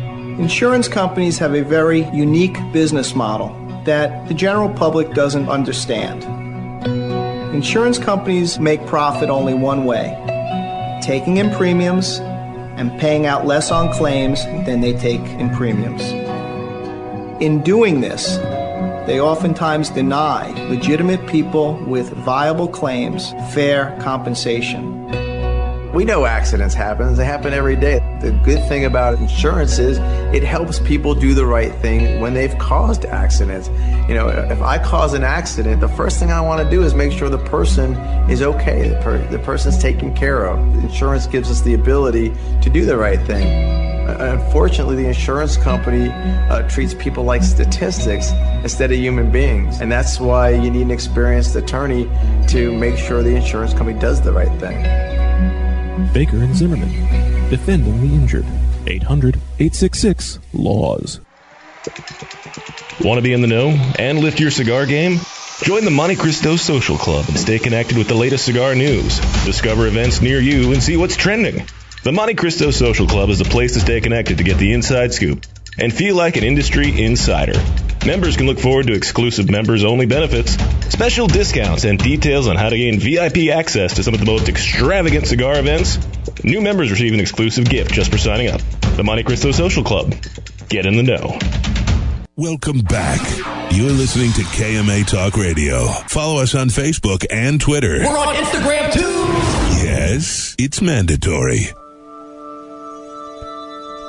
Insurance companies have a very unique business model that the general public doesn't understand. Insurance companies make profit only one way taking in premiums and paying out less on claims than they take in premiums. In doing this, they oftentimes deny legitimate people with viable claims fair compensation. We know accidents happen. They happen every day. The good thing about insurance is it helps people do the right thing when they've caused accidents. You know, if I cause an accident, the first thing I want to do is make sure the person is okay, the, per- the person's taken care of. Insurance gives us the ability to do the right thing. Uh, Unfortunately, the insurance company uh, treats people like statistics instead of human beings. And that's why you need an experienced attorney to make sure the insurance company does the right thing. Baker and Zimmerman, defending the injured. 800 866 LAWS. Want to be in the know and lift your cigar game? Join the Montecristo Social Club and stay connected with the latest cigar news. Discover events near you and see what's trending. The Montecristo Social Club is a place to stay connected to get the inside scoop and feel like an industry insider. Members can look forward to exclusive members only benefits, special discounts, and details on how to gain VIP access to some of the most extravagant cigar events. New members receive an exclusive gift just for signing up. The Montecristo Social Club. Get in the know. Welcome back. You're listening to KMA Talk Radio. Follow us on Facebook and Twitter. We're on Instagram too. Yes, it's mandatory.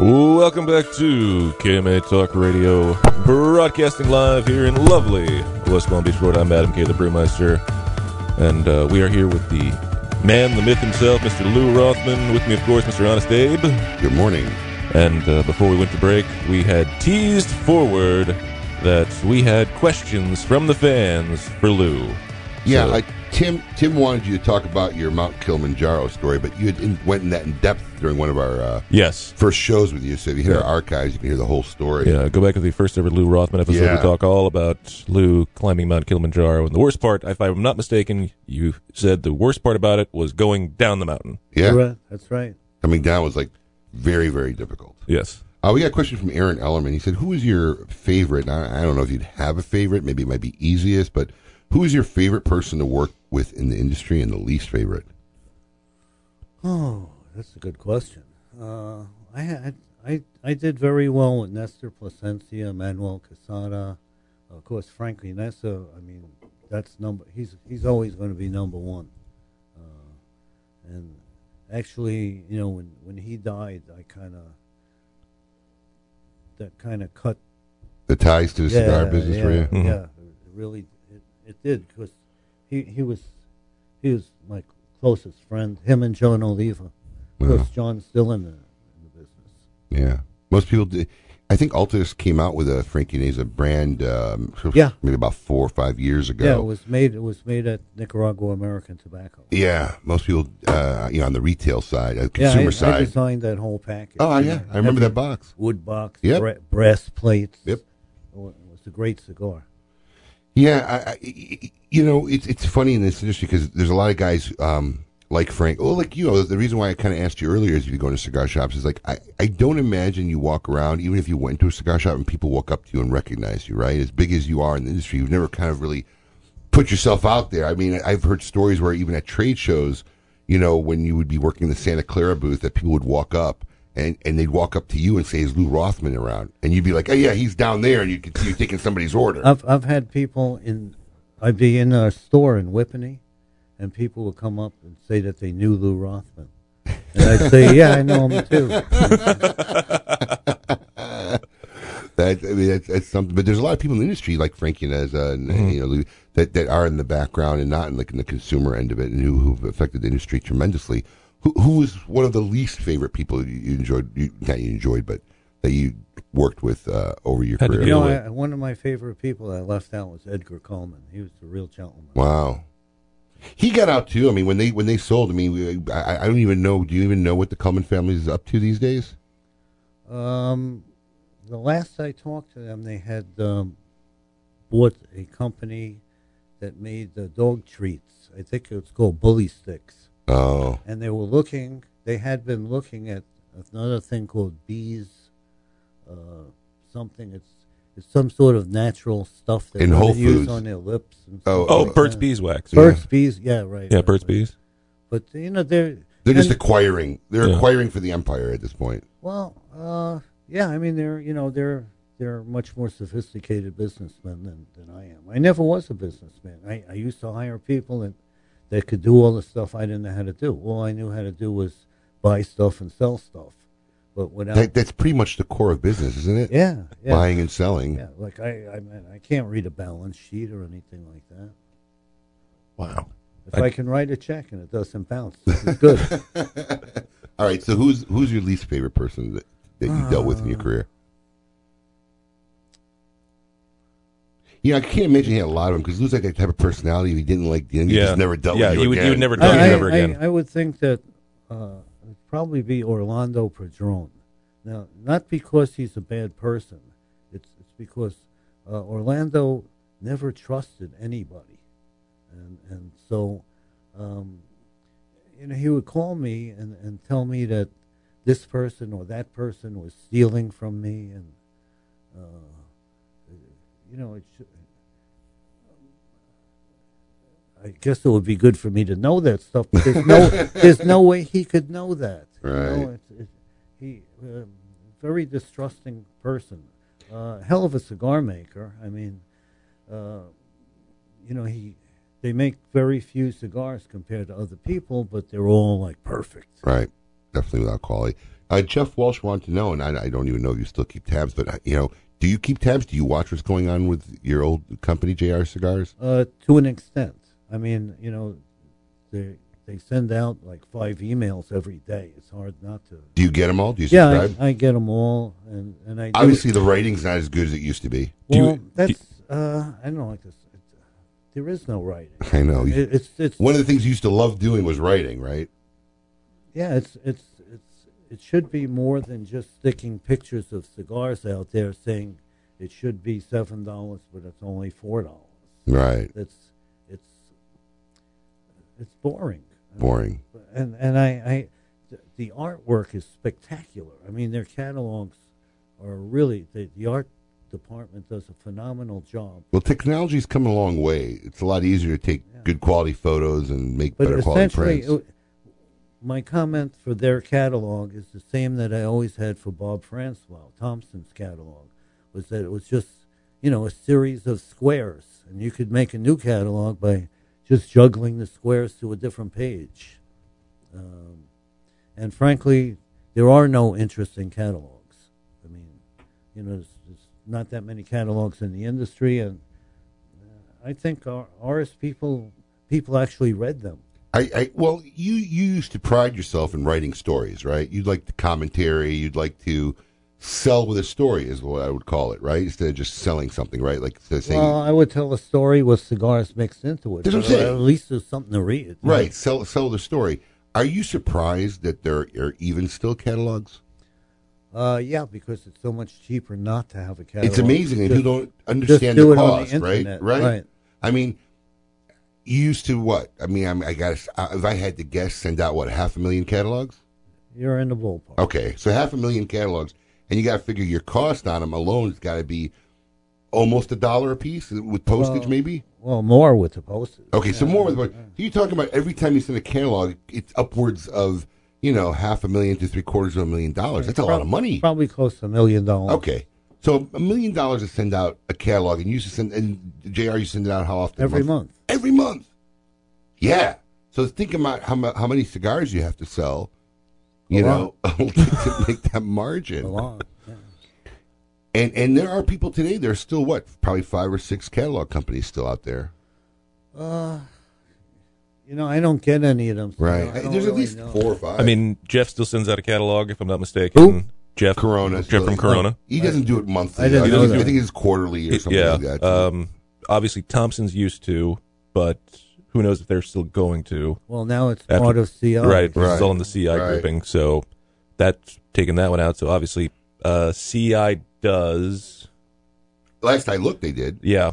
Welcome back to KMA Talk Radio, broadcasting live here in lovely West Palm Beach, Florida. I'm Adam K. the Brewmeister, and uh, we are here with the man, the myth himself, Mr. Lou Rothman. With me, of course, Mr. Honest Abe. Good morning. And uh, before we went to break, we had teased forward that we had questions from the fans for Lou. Yeah, So- I, Tim. Tim wanted you to talk about your Mount Kilimanjaro story, but you had in, went in that in depth during one of our uh, yes first shows with you. So if you hit Yeah. our archives, you can hear the whole story. Yeah, go back to the first ever Lou Rothman episode. Yeah. We talk all about Lou climbing Mount Kilimanjaro. And the worst part, if I'm not mistaken, you said the worst part about it was going down the mountain. Yeah, Correct. That's right. coming down was like very very difficult. Yes. Uh, we got a question from Aaron Ellerman. He said, "Who is your favorite?" I, I don't know if you'd have a favorite. Maybe it might be easiest, but who is your favorite person to work with in the industry and the least favorite? Oh, that's a good question. Uh, I had I I did very well with Nestor Plasencia, Manuel Quesada, of course Frankie Llaneza. I mean, that's number. He's he's always going to be number one. Uh, and actually, you know, when when he died, I kind of that kind of cut The ties to the cigar business yeah, for you? Mhm. Yeah, it really it, it did because he he was he was my closest friend. Him and John Oliva. Of course, John's still in the in the business. Yeah, most people. Do, I think Altus came out with a Frankie Llaneza brand. Um, Yeah. maybe about four or five years ago. Yeah, it was made. It was made at Nicaragua American Tobacco. Yeah, most people, uh, you know, on the retail side, uh, Yeah, consumer I, side. I designed that whole package. Oh, yeah, know, I remember that box. Wood box, Yep. bra- brass plates. Yep. It it was a great cigar. Yeah, I, I, you know, it's it's funny in this industry because there's a lot of guys um, like Frank. Oh, like you know, the reason why I kind of asked you earlier is if you go into cigar shops is like I, I don't imagine you walk around even if you went to a cigar shop and people walk up to you and recognize you, right? As big as you are in the industry, you've never kind of really put yourself out there. I mean, I've heard stories where even at trade shows, you know, when you would be working the Santa Clara booth, that people would walk up. And, and they'd walk up to you and say, "Is Lou Rothman around?" And you'd be like, "Oh yeah, he's down there," and you could see you taking somebody's order. I've I've had people in. I'd be in a store in Whippany, and people would come up and say that they knew Lou Rothman, and I'd say, "Yeah, I know him too." that I mean, that's, that's something. But there's a lot of people in the industry like Frankie Llaneza and Mm-hmm. you know Lou, that that are in the background and not in like in the consumer end of it, and who who've affected the industry tremendously. Who who was one of the least favorite people you, you enjoyed? You, not you enjoyed, but that you worked with uh, over your career. You know, I, one of my favorite people that I left out was Edgar Cullman. He was the real gentleman. wow. He got out too. I mean, when they when they sold, I mean, we, I, I don't even know. Do you even know what the Coleman family is up to these days? Um, the last I talked to them, they had um, bought a company that made the dog treats. I think it was called Bully Sticks. Oh. And they were looking. They had been looking at another thing called bees, something. It's it's some sort of natural stuff that In women Whole use Foods. on their lips. And Oh, stuff oh, like Burt's that. Beeswax. Burt's Yeah. Bees, yeah, right. Yeah, right, Burt's right. Bees. But you know they're They're just and- acquiring. They're Yeah. acquiring for the empire at this point. Well, uh, yeah, I mean they're you know they're they're much more sophisticated businessmen than, than I am. I never was a businessman. I, I used to hire people that that could do all the stuff I didn't know how to do. All I knew how to do was buy stuff and sell stuff, but without That, that's pretty much the core of business, isn't it? Yeah, yeah. Buying and selling. yeah, like I I, mean, I can't read a balance sheet or anything like that. Wow. If I, can write a check and it doesn't bounce, it's good. All right. So who's who's your least favorite person that, that you dealt with in your Uh, career? Yeah, I can't imagine he had a lot of them because Lou's like that type of personality. If he didn't like, then he Yeah. just never dealt Yeah, with you you would- you again. would never I, with to I- him ever again. I would think that uh, it'd probably be Orlando Padron. Now, not because he's a bad person. It's it's because uh, Orlando never trusted anybody, and and so, um, you know, he would call me and, and tell me that this person or that person was stealing from me, and uh, you know, it I guess it would be good for me to know that stuff. But there's no, there's no way he could know that. you know? Right. It's, it's, he, uh, very distrusting person. Uh, hell of a cigar maker. I mean, uh, you know, he, they make very few cigars compared to other people, but they're all like perfect. Right. Definitely without quality. Uh, Jeff Walsh wanted to know, and I, I don't even know if you still keep tabs, but uh, you know, do you keep tabs? Do you watch what's going on with your old company, JR Cigars? Uh, to an extent. I mean, you know, they they send out like five emails every day. It's hard not to. Do you get them all? Do you yeah, subscribe? I, I get them all, and and I do- Obviously, the rating's not as good as it used to be. Well, that's uh, I don't like this. It's, uh, there is no writing. I know. It, it's it's One of the things you used to love doing was writing, right? yeah. It's it's it's it should be more than just sticking pictures of cigars out there saying it should be seven dollars, but it's only four dollars. Right. It's it's boring. Boring. And and I, I the, artwork is spectacular. I mean, their catalogs are really the, the art department does a phenomenal job. Well, technology's come a long way. It's a lot easier to take good quality photos and make But better quality prints. it- my comment for their catalog is the same that I always had for Bob Francois Thompson's catalog, was that it was just you know a series of squares, and you could make a new catalog by just juggling the squares to a different page. Um, and frankly, there are no interesting catalogs. I mean, you know, there's, there's not that many catalogs in the industry, and uh, I think our, people people actually read them. I, I well, you you used to pride yourself in writing stories, right? You'd like the commentary. You'd like to sell with a story, is what I would call it, right? Instead of just selling something, right? Like saying, Well, I would tell a story with cigars mixed into it. That's what I'm saying. At least there's something to read. right, sell sell the story. Are you surprised that there are even still catalogs? Uh, yeah, because it's so much cheaper not to have a catalog. It's amazing, and you don't understand do the cost, right? internet, right? right. I mean, you used to what? I mean, I'm, I got if I had to guess, send out what half a million catalogs. You're in the ballpark. Okay, so half a million catalogs, and you got to figure your cost on them alone has got to be almost a dollar a piece with postage, Well, maybe. Well, more with the postage. Okay, so more with what you're talking about. Every time you send a catalog, it's upwards of you know half a million to three quarters of a million dollars. That's a lot of money. Probably close to a million dollars. Okay, so a million dollars to send out a catalog, and you used to send and Jr. You send it out how often? Every month. Every month. Yeah. So think about how how many cigars you have to sell. You know, to make that margin. A. And and there are people today. There's still what probably five or six catalog companies still out there. Uh, you know, I don't get any of them. so Right. I don't There's at really least know. four or five. I mean, Jeff still sends out a catalog, if I'm not mistaken. Who? Jeff Corona. Jeff from Corona. He doesn't do it monthly. I didn't I, know think, that. I think it's quarterly or something yeah. like that. Um, obviously, Thompson's used to, but who knows if they're still going to. Well, now it's After- part of CI. Right, this is Right. all in the CI Right. grouping. So that's taking that one out. So obviously, uh, CI does. Last I looked, they did. Yeah.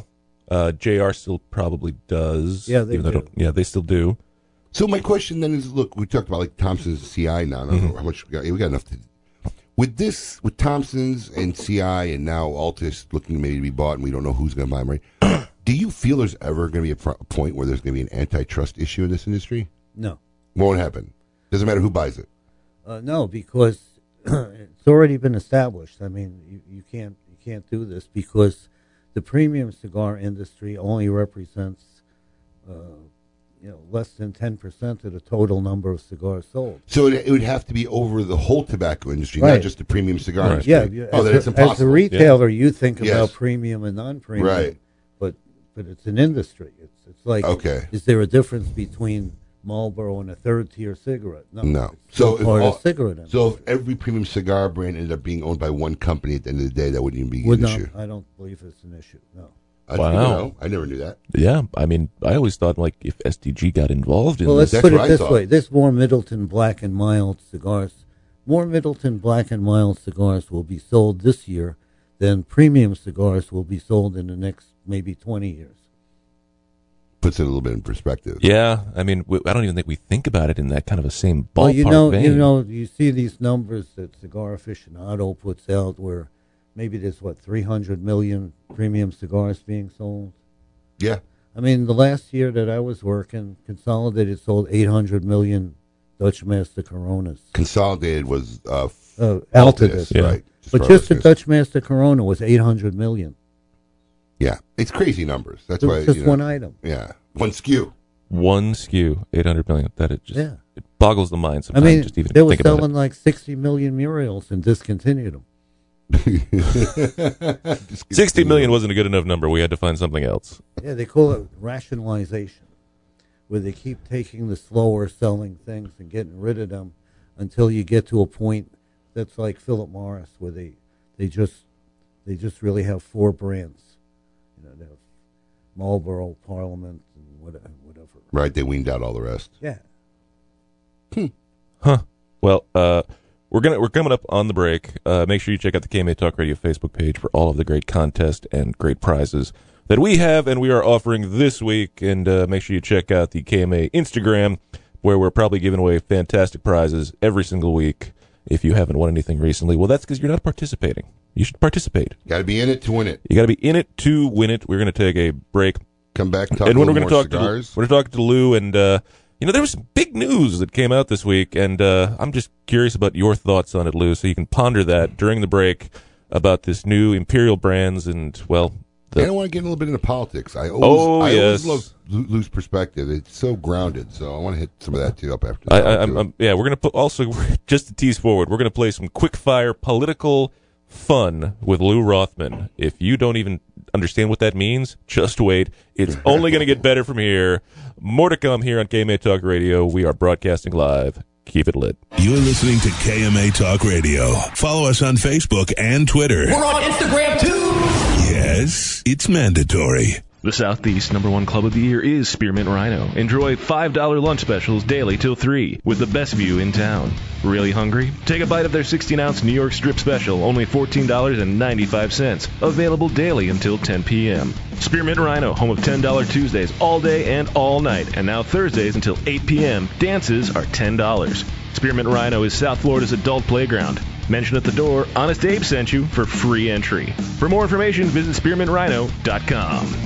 Uh, JR still probably does. Yeah, they even do. don't- Yeah, they still do. So my question then is: Look, we talked about like Thompson's CI now. I don't Mm-hmm. know how much we got. We got enough to. With this, with Thompson's and CI, and now Altus looking maybe to be bought, and we don't know who's going to buy them. Right? Do you feel there's ever going to be a, pro- a point where there's going to be an antitrust issue in this industry? No. Won't happen. Doesn't matter who buys it. Uh, no, because it's already been established. I mean, you, you can't you can't do this because the premium cigar industry only represents, uh, you know, less than ten percent of the total number of cigars sold. So it, it would have to be over the whole tobacco industry, not just the premium cigar industry. Yeah, you- oh, as, a, impossible. as a retailer, you think Yes. about premium and non-premium, Right. But but it's an industry. It's it's like Okay. Is there a difference between Marlboro and a third-tier cigarette? No. No. It's So if, part all- of cigarette industry. so if every premium cigar brand ended up being owned by one company at the end of the day, that wouldn't even be Would an not, issue. I don't believe it's an issue. No. I, Wow. know, I never knew that. Yeah, I mean, I always thought like if STG got involved in Well, let's put it this way: this more Middleton Black and Mild cigars, more Middleton Black and Mild cigars will be sold this year than premium cigars will be sold in the next maybe twenty years. Puts it a little bit in perspective. Yeah, I mean, we, I don't even think we think about it in that kind of a same ballpark well, you know, vein. you know, you see these numbers that Cigar Aficionado puts out, where maybe there's what three hundred million premium cigars being sold. Yeah. I mean, the last year that I was working, Consolidated sold eight hundred million Dutch Master Coronas. Consolidated was uh, f- Uh, Altus, Altadis, right? But just the. Dutch Master Corona was eight hundred million. Yeah, it's crazy numbers. That's It why just you know, one item. Yeah, one SKU. One SKU, eight hundred million. That it just Yeah. it boggles the mind I sometimes. mean, just even they were selling like sixty million Muriels and discontinued them. it. Sixty million wasn't a good enough number. We had to find something else. Yeah, they call it rationalization, where they keep taking the slower selling things and getting rid of them until you get to a point that's like Philip Morris, where they they just they just really have four brands. You know, they have Marlboro, Parliament, and whatever. whatever. Right, they weaned out all the rest. Yeah. Huh. Well, uh, we're gonna we're coming up on the break. Uh, make sure you check out the KMA Talk Radio Facebook page for all of the great contests and great prizes that we have and we are offering this week. And uh, make sure you check out the KMA Instagram, where we're probably giving away fantastic prizes every single week. If you haven't won anything recently, well, that's because you're not participating. You should participate. Got to be in it to win it. You got to be in it to win it. We're going to take a break. Come back, talk and when we're going to talk cigars. to we're going to talk to Lou, and uh, you know there was some big news that came out this week, and uh, I'm just curious about your thoughts on it, Lou. So you can ponder that during the break about this new Imperial brands, and well, I don't want to get a little bit into politics. I always, Oh, I yes. always love lo- lose perspective. It's so grounded. So I want to hit some of that too up after. I, I, I'm. I'm, yeah, we're going to put also just to tease forward. We're going to play some quick fire political fun with Lou Rothman. If you don't even understand what that means, just wait. It's only going to get better from here. More to come here on KMA Talk Radio. We are broadcasting live. Keep it lit. You're listening to KMA Talk Radio. Follow us on Facebook and Twitter. We're on Instagram too. Yes, it's mandatory. The Southeast number one club of the year is Spearmint Rhino. Enjoy $5 lunch specials daily till 3 with the best view in town. Really hungry? Take a bite of their 16 ounce New York strip special, only $14.95. Available daily until 10 p.m. Spearmint Rhino, home of $10 Tuesdays all day and all night, and now Thursdays until 8 p.m. Dances are $10. Spearmint Rhino is South Florida's adult playground. Mention at the door, Honest Abe sent you for free entry. For more information, visit spearmintrhino.com.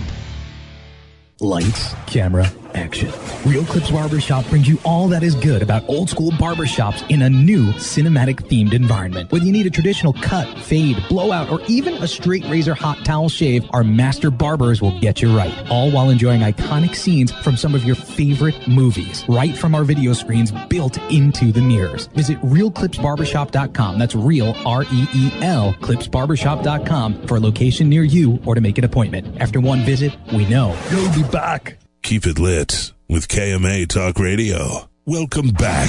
Lights, camera, action. Reel Clips Barbershop brings you all that is good about old school barbershops in a new cinematic themed environment. Whether you need a traditional cut, fade, blowout, or even a straight razor hot towel shave, our master barbers will get you right. All while enjoying iconic scenes from some of your favorite movies, right from our video screens built into the mirrors. Visit reelclipsbarbershop.com. That's real, R E E L, clipsbarbershop.com for a location near you or to make an appointment. After one visit, we know you'll be back. Keep it lit with KMA Talk Radio. Welcome back.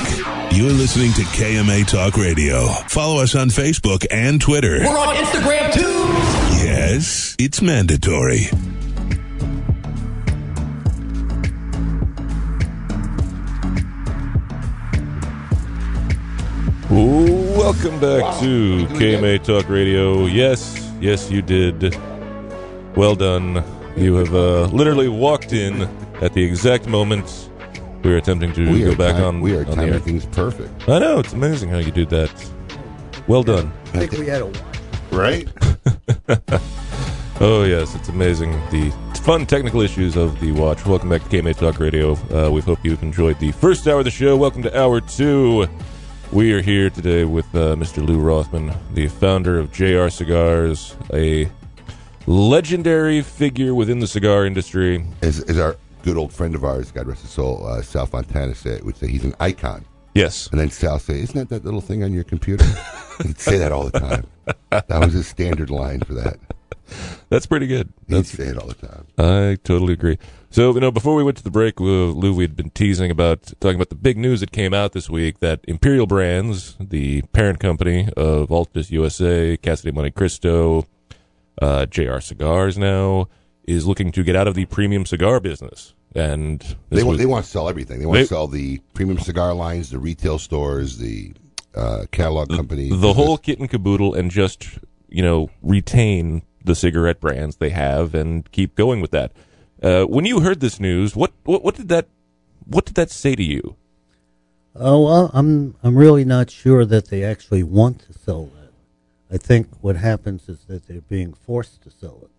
You're listening to KMA Talk Radio. Follow us on Facebook and Twitter. We're on Instagram too. Yes, it's mandatory. Welcome back wow. to KMA Talk Radio. Yes, yes, you did. Well done. You have uh, literally walked in at the exact moment we were attempting to We go back time- on. we are on the timing air. things perfect. I know it's amazing how you did that. Well done. I think we had a right. Oh yes, it's amazing the fun technical issues of the watch. Welcome back to KMA Talk Radio. Uh, we hope you've enjoyed the first hour of the show. Welcome to hour two. We are here today with uh, Mr. Lou Rothman, the founder of JR Cigars, a legendary figure within the cigar industry. Is, as our good old friend of ours, God rest his soul, uh, Sal Fontana said, would say he's an icon. Yes. And then Sal say, "Isn't that that little thing on your computer?" He'd say that all the time. That was his standard line for that. That's pretty good. He'd say it all the time. I totally agree. So, you know, before we went to the break, Lou, Lou we'd been teasing about talking about the big news that came out this week that Imperial Brands, the parent company of Altus USA, Casa de Montecristo, uh, JR Cigars now, is looking to get out of the premium cigar business. And They want was- they want to sell everything. They want They- to sell the premium cigar lines, the retail stores, the uh, catalog companies. the whole kit and caboodle and just you know retain the cigarette brands they have and keep going with that. Uh, when you heard this news, what, what what did that what did that say to you? Oh well, I'm I'm really not sure that they actually want to sell that. I think what happens is that they're being forced to sell it.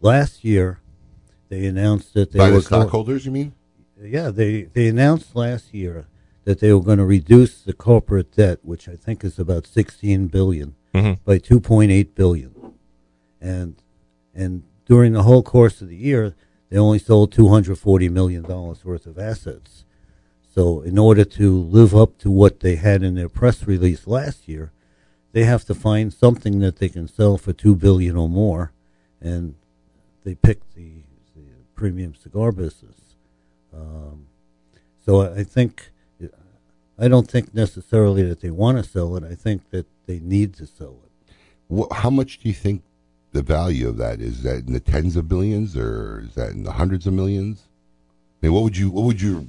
Last year, they announced that they By were go- stockholders, you mean? Yeah, they they announced last year that they were going to reduce the corporate debt, which I think is about 16 billion, Mhm. by 2.8 billion, and and during the whole course of the year, they only sold 240 million dollars worth of assets. So, in order to live up to what they had in their press release last year, they have to find something that they can sell for two billion or more, and they picked the, the premium cigar business. Um, so I I think I don't think necessarily that they want to sell it. I think that they need to sell it. Wha how much do you think the value of that is? Is that in the tens of billions, or is that in the hundreds of millions? I mean, what would you what would your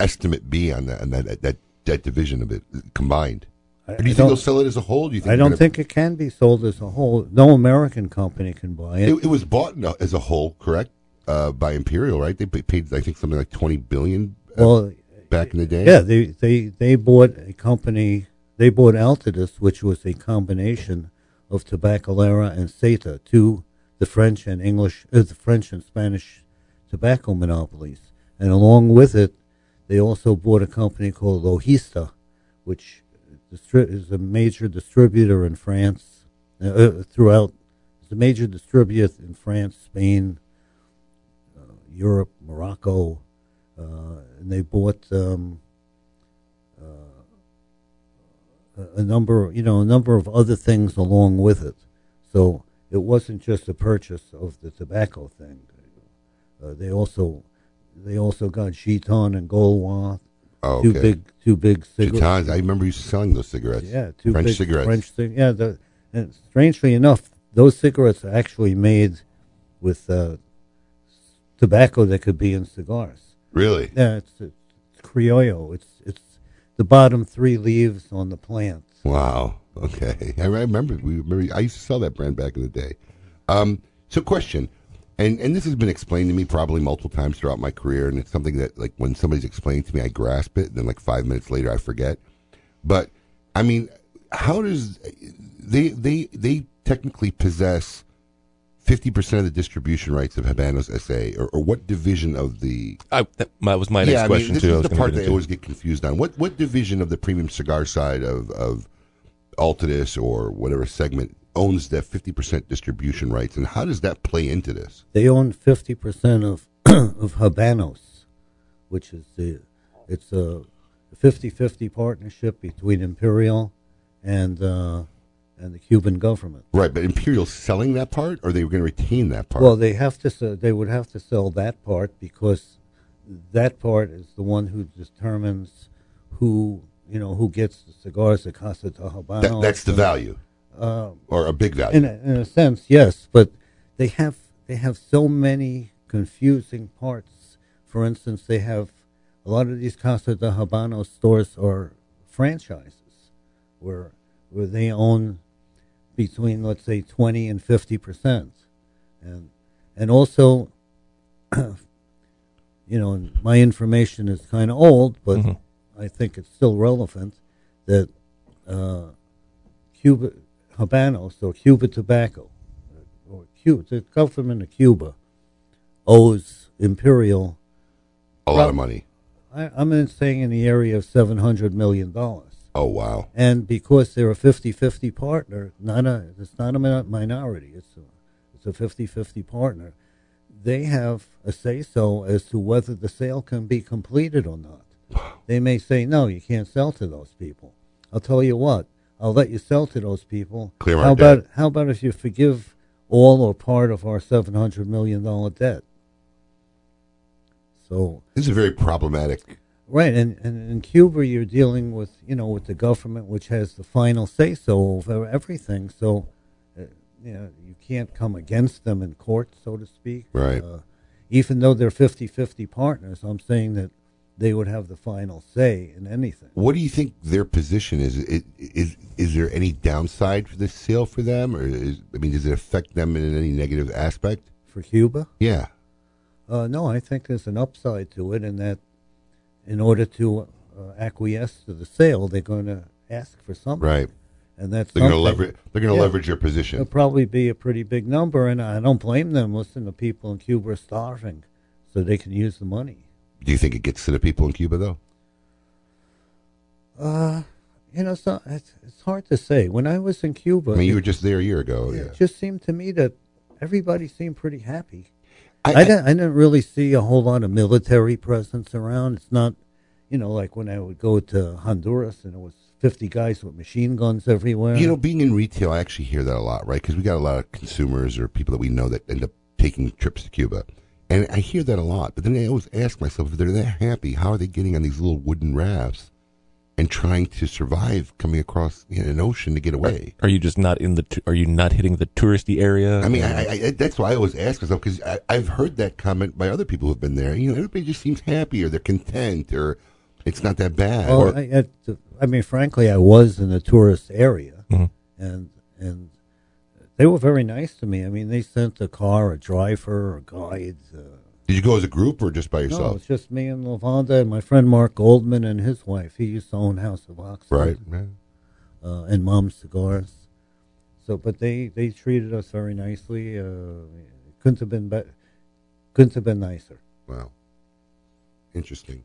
estimate be on that on that that, that division of it combined? I- do you I think they'll sell it as a whole? Do you think I don't think it can be sold as a whole. No American company can buy it. it, it was bought as a whole, correct? Uh, by Imperial, right? They paid, I think, something like twenty billion. uh, Well, back in the day. Yeah, they, they, they bought a company, they bought Altadis, which was a combination of Tabacalera and Seita, two the French and English, uh, the French and Spanish tobacco monopolies. And along with it, they also bought a company called Logista, which distri- is a major distributor in France, uh, uh, throughout, it's a major distributor in France, Spain, uh, Europe, Morocco, uh, and they bought um, uh, a- number, you know, a number of other things along with it. So it wasn't just a purchase of the tobacco thing. Uh, they also they also got Gitane and Gaulois, Oh, two okay. big two big cigarettes. Gitanes. I remember you selling those cigarettes. Yeah, two French big cigarettes. French cig- yeah, the, and strangely enough, those cigarettes are actually made with uh, tobacco that could be in cigars. Really? Yeah, it's, it's criollo. It's it's the bottom three leaves on the plant. Wow. Okay. I remember. We remember. I used to sell that brand back in the day. Um, so, question, and and this has been explained to me probably multiple times throughout my career, and it's something that like when somebody's explaining to me, I grasp it, and then like five minutes later, I forget. But I mean, how does they they they technically possess fifty percent of the distribution rights of Habanos SA, or, or what division of the I, that, was my next yeah, I question mean, this too. I is the part that I always get confused on. What what division of the premium cigar side of of Altadis or whatever segment owns that fifty percent distribution rights, and how does that play into this? They own fifty percent of of Habanos, which is the it's a 50-50 partnership between Imperial and uh, and the Cuban government. Right, but Imperial's selling that part, or they were going to retain that part? Well, they have to. They would have to sell that part because that part is the one who determines who you know who gets the cigars at Casa de Habanos. That- that's the value. Uh, Or a big value. In a, in a sense, yes, but they have they have so many confusing parts. For instance, they have a lot of these Casa de Habanos stores are franchises, where where they own between let's say 20 and 50 percent and and also you know my information is kind of old but Mhm. i think it's still relevant that uh, cuba habanos or cuba tobacco uh, or cuba the government of cuba owes imperial A lot of money. I, i'm in saying in the area of 700 million dollars Oh wow. and because they're a 50-50 partner, not a it's not a minority. It's a it's a 50-50 partner. They have a say so as to whether the sale can be completed or not. They may say no, you can't sell to those people. I'll tell you what, I'll let you sell to those people. Clear how debt. about how about if you forgive all or part of our 700 million dollar debt? So This is very problematic. Right, and, and in Cuba, you're dealing with you know with the government, which has the final say so over everything. So, uh, you know, you can't come against them in court, so to speak. Right. Uh, even though they're 50-50 partners, I'm saying that they would have the final say in anything. What do you think their position is? Is is, is there any downside for this sale for them, or is, I mean, does it affect them in any negative aspect? For Cuba? Yeah. Uh, no, I think there's an upside to it in that, in order to uh, acquiesce to the sale, they're going to ask for something. Right. And that's They're gonna leverage- they're gonna leverage your position. It'll probably be a pretty big number, and I don't blame them. Listen, the people in Cuba are starving, so they can use the money. Do you think it gets to the people in Cuba though? Uh, you know, so it's, it's hard to say. When I was in Cuba, I mean, you were just there a year ago. Yeah. it just seemed to me that everybody seemed pretty happy. I- I, didn't, I didn't really see a whole lot of military presence around. It's not, you know, like when I would go to Honduras and it was 50 guys with machine guns everywhere. You know, being in retail, I actually hear that a lot, right? Because we got a lot of consumers or people that we know that end up taking trips to Cuba. And I hear that a lot. But then I always ask myself, if they're that happy, how are they getting on these little wooden rafts and trying to survive coming across you know, an ocean to get away? Are you just not in the? t- Are you not hitting the touristy area? I mean, I, I, I, that's why I always ask myself because I've heard that comment by other people who've been there. You know, everybody just seems happy or they're content or it's not that bad. Well, or, I, at I mean, frankly, I was in the tourist area, Mhm. and and they were very nice to me. I mean, they sent a car, a driver, a guide. Uh, Did you go as a group or just by yourself? no, it's just me and Lavonda and my friend Mark Goldman and his wife. He used to own House of Oxford, Right, right. Uh, and Mom's Cigars. So, but they they treated us very nicely. Uh, couldn't have been better. couldn't have been nicer. Wow. Interesting.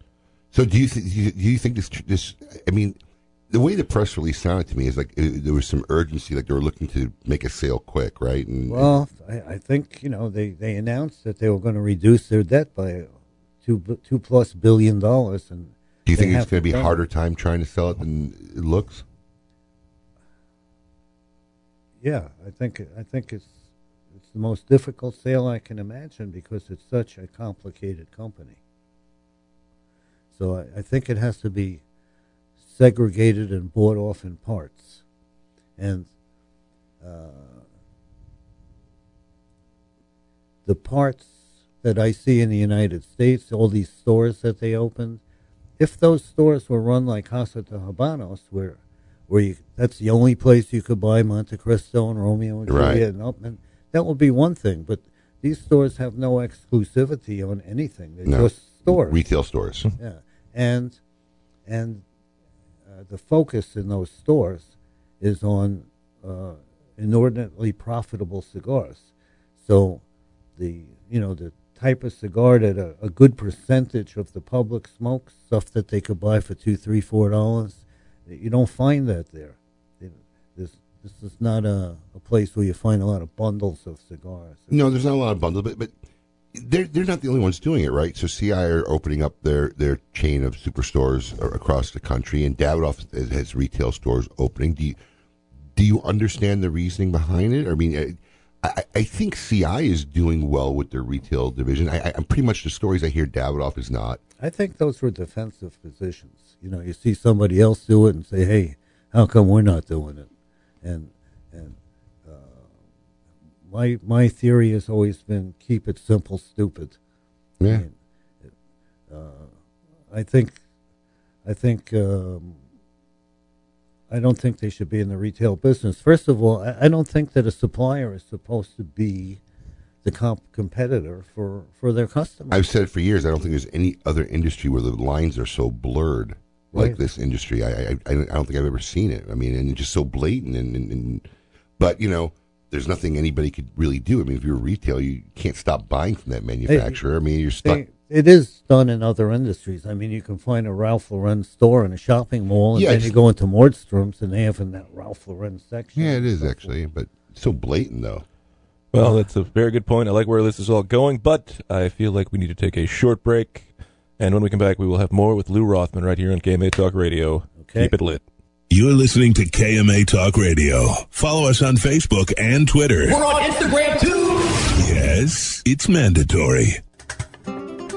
So do you think do you, do you think this tr- this I mean the way the press release sounded to me is like uh there was some urgency like they were looking to make a sale quick, right? And Well, I, I think you know they, they announced that they were going to reduce their debt by two two plus billion dollars, and do you think it's going to be a done harder time trying to sell it than it looks? Yeah, I think I think it's it's the most difficult sale I can imagine because it's such a complicated company. So I, I think it has to be segregated and bought off in parts, and uh, the parts that I see in the United States, all these stores that they opened, if those stores were run like Casa de Habanos, where where you that's the only place you could buy Montecristo and Romeo and Right. And Upmann, that would be one thing. But these stores have no exclusivity on anything; they're No. just stores, Retail stores. yeah, and and the focus in those stores is on uh, inordinately profitable cigars. So the you know the type of cigar that a, a good percentage of the public smokes, stuff that they could buy for two, three, four dollars, you don't find that there. Know, This this is not a, a place where you find a lot of bundles of cigars. No, there's not a lot of bundles, but but they're they're not the only ones doing it, right? So CI are opening up their their chain of superstores across the country, and Davidoff has- retail stores opening. Do you do you understand the reasoning behind it? I mean. I, I, think CI is doing well with their retail division. I, I'm pretty much the stories I hear. Davidoff is not. I think those were defensive positions. You know, you see somebody else do it and say, "Hey, how come we're not doing it?" And and my my theory has always been keep it simple, stupid. Yeah. I, uh, I think I think um, I don't think they should be in the retail business. First of all, I, I don't think that a supplier is supposed to be the comp- competitor for, for their customers. I've said it for years. I don't think there's any other industry where the lines are so blurred like Right. this industry. I, I I don't think I've ever seen it. I mean, and it's just so blatant. And, and, and but you know, there's nothing anybody could really do. I mean, if you're a retail, you can't stop buying from that manufacturer. I mean, you're stuck. They- it is done in other industries. I mean, you can find a Ralph Lauren store in a shopping mall, and Yeah, then you go into Nordstrom's, and they have in that Ralph Lauren section. Yeah, it is actually, but so blatant though. Well, that's a very good point. I like where this is all going, but I feel like we need to take a short break. And when we come back, we will have more with Lou Rothman right here on KMA Talk Radio. Okay. Keep it lit. You're listening to KMA Talk Radio. Follow us on Facebook and Twitter. We're on Instagram too. Yes, it's mandatory.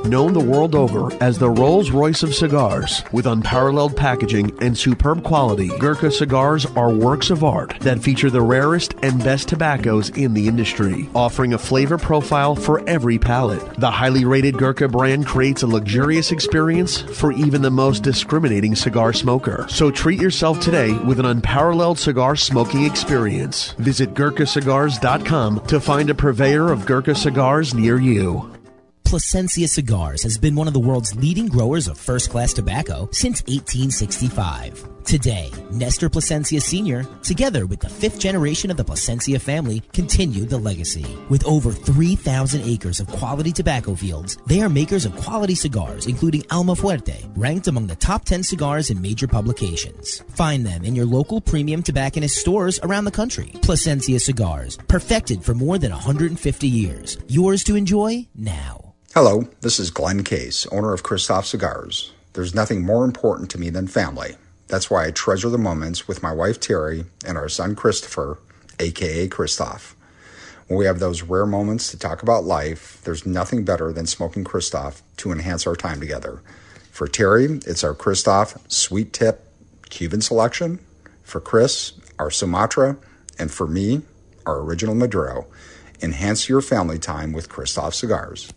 Known the world over as the Rolls Royce of cigars, with unparalleled packaging and superb quality, Gurkha cigars are works of art that feature the rarest and best tobaccos in the industry, offering a flavor profile for every palate. The highly rated Gurkha brand creates a luxurious experience for even the most discriminating cigar smoker. So treat yourself today with an unparalleled cigar smoking experience. Visit GurkhaCigars.com to find a purveyor of Gurkha cigars near you. Plasencia Cigars has been one of the world's leading growers of first class tobacco since 1865. Today, Nestor Plasencia Sr., together with the fifth generation of the Plasencia family, continue the legacy. With over 3,000 acres of quality tobacco fields, they are makers of quality cigars, including Alma Fuerte, ranked among the top 10 cigars in major publications. Find them in your local premium tobacconist stores around the country. Plasencia Cigars, perfected for more than 150 years. Yours to enjoy now. Hello, this is Glenn Case, owner of Kristoff Cigars. There's nothing more important to me than family. That's why I treasure the moments with my wife Terry and our son Christopher, aka Kristoff. When we have those rare moments to talk about life, there's nothing better than smoking Kristoff to enhance our time together. For Terry, it's our Kristoff Sweet Tip Cuban selection. For Chris, our Sumatra. And for me, our original Maduro. Enhance your family time with Kristoff Cigars.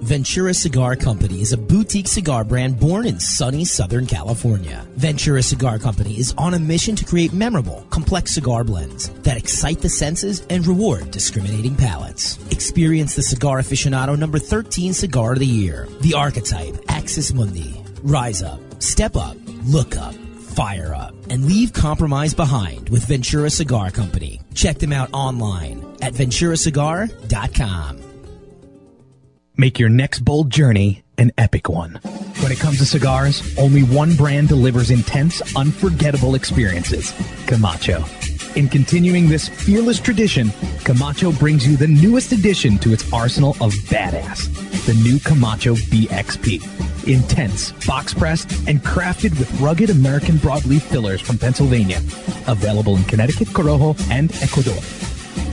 Ventura Cigar Company is a boutique cigar brand born in sunny Southern California. Ventura Cigar Company is on a mission to create memorable, complex cigar blends that excite the senses and reward discriminating palates. Experience the cigar aficionado number 13 cigar of the year, the archetype Axis Mundi. Rise up, step up, look up, fire up, and leave compromise behind with Ventura Cigar Company. Check them out online at venturacigar.com. Make your next bold journey an epic one. When it comes to cigars, only one brand delivers intense, unforgettable experiences Camacho. In continuing this fearless tradition, Camacho brings you the newest addition to its arsenal of badass the new Camacho BXP. Intense, box pressed, and crafted with rugged American broadleaf fillers from Pennsylvania. Available in Connecticut, Corojo, and Ecuador.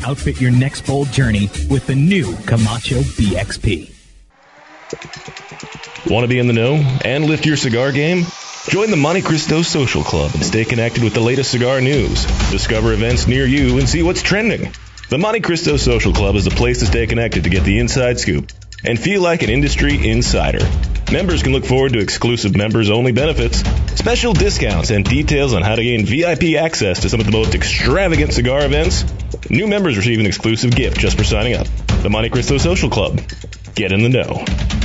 Outfit your next bold journey with the new Camacho BXP. Want to be in the know and lift your cigar game? Join the Montecristo Social Club and stay connected with the latest cigar news. Discover events near you and see what's trending. The Montecristo Social Club is the place to stay connected to get the inside scoop and feel like an industry insider. Members can look forward to exclusive members only benefits, special discounts, and details on how to gain VIP access to some of the most extravagant cigar events. New members receive an exclusive gift just for signing up. The Montecristo Social Club. Get in the know.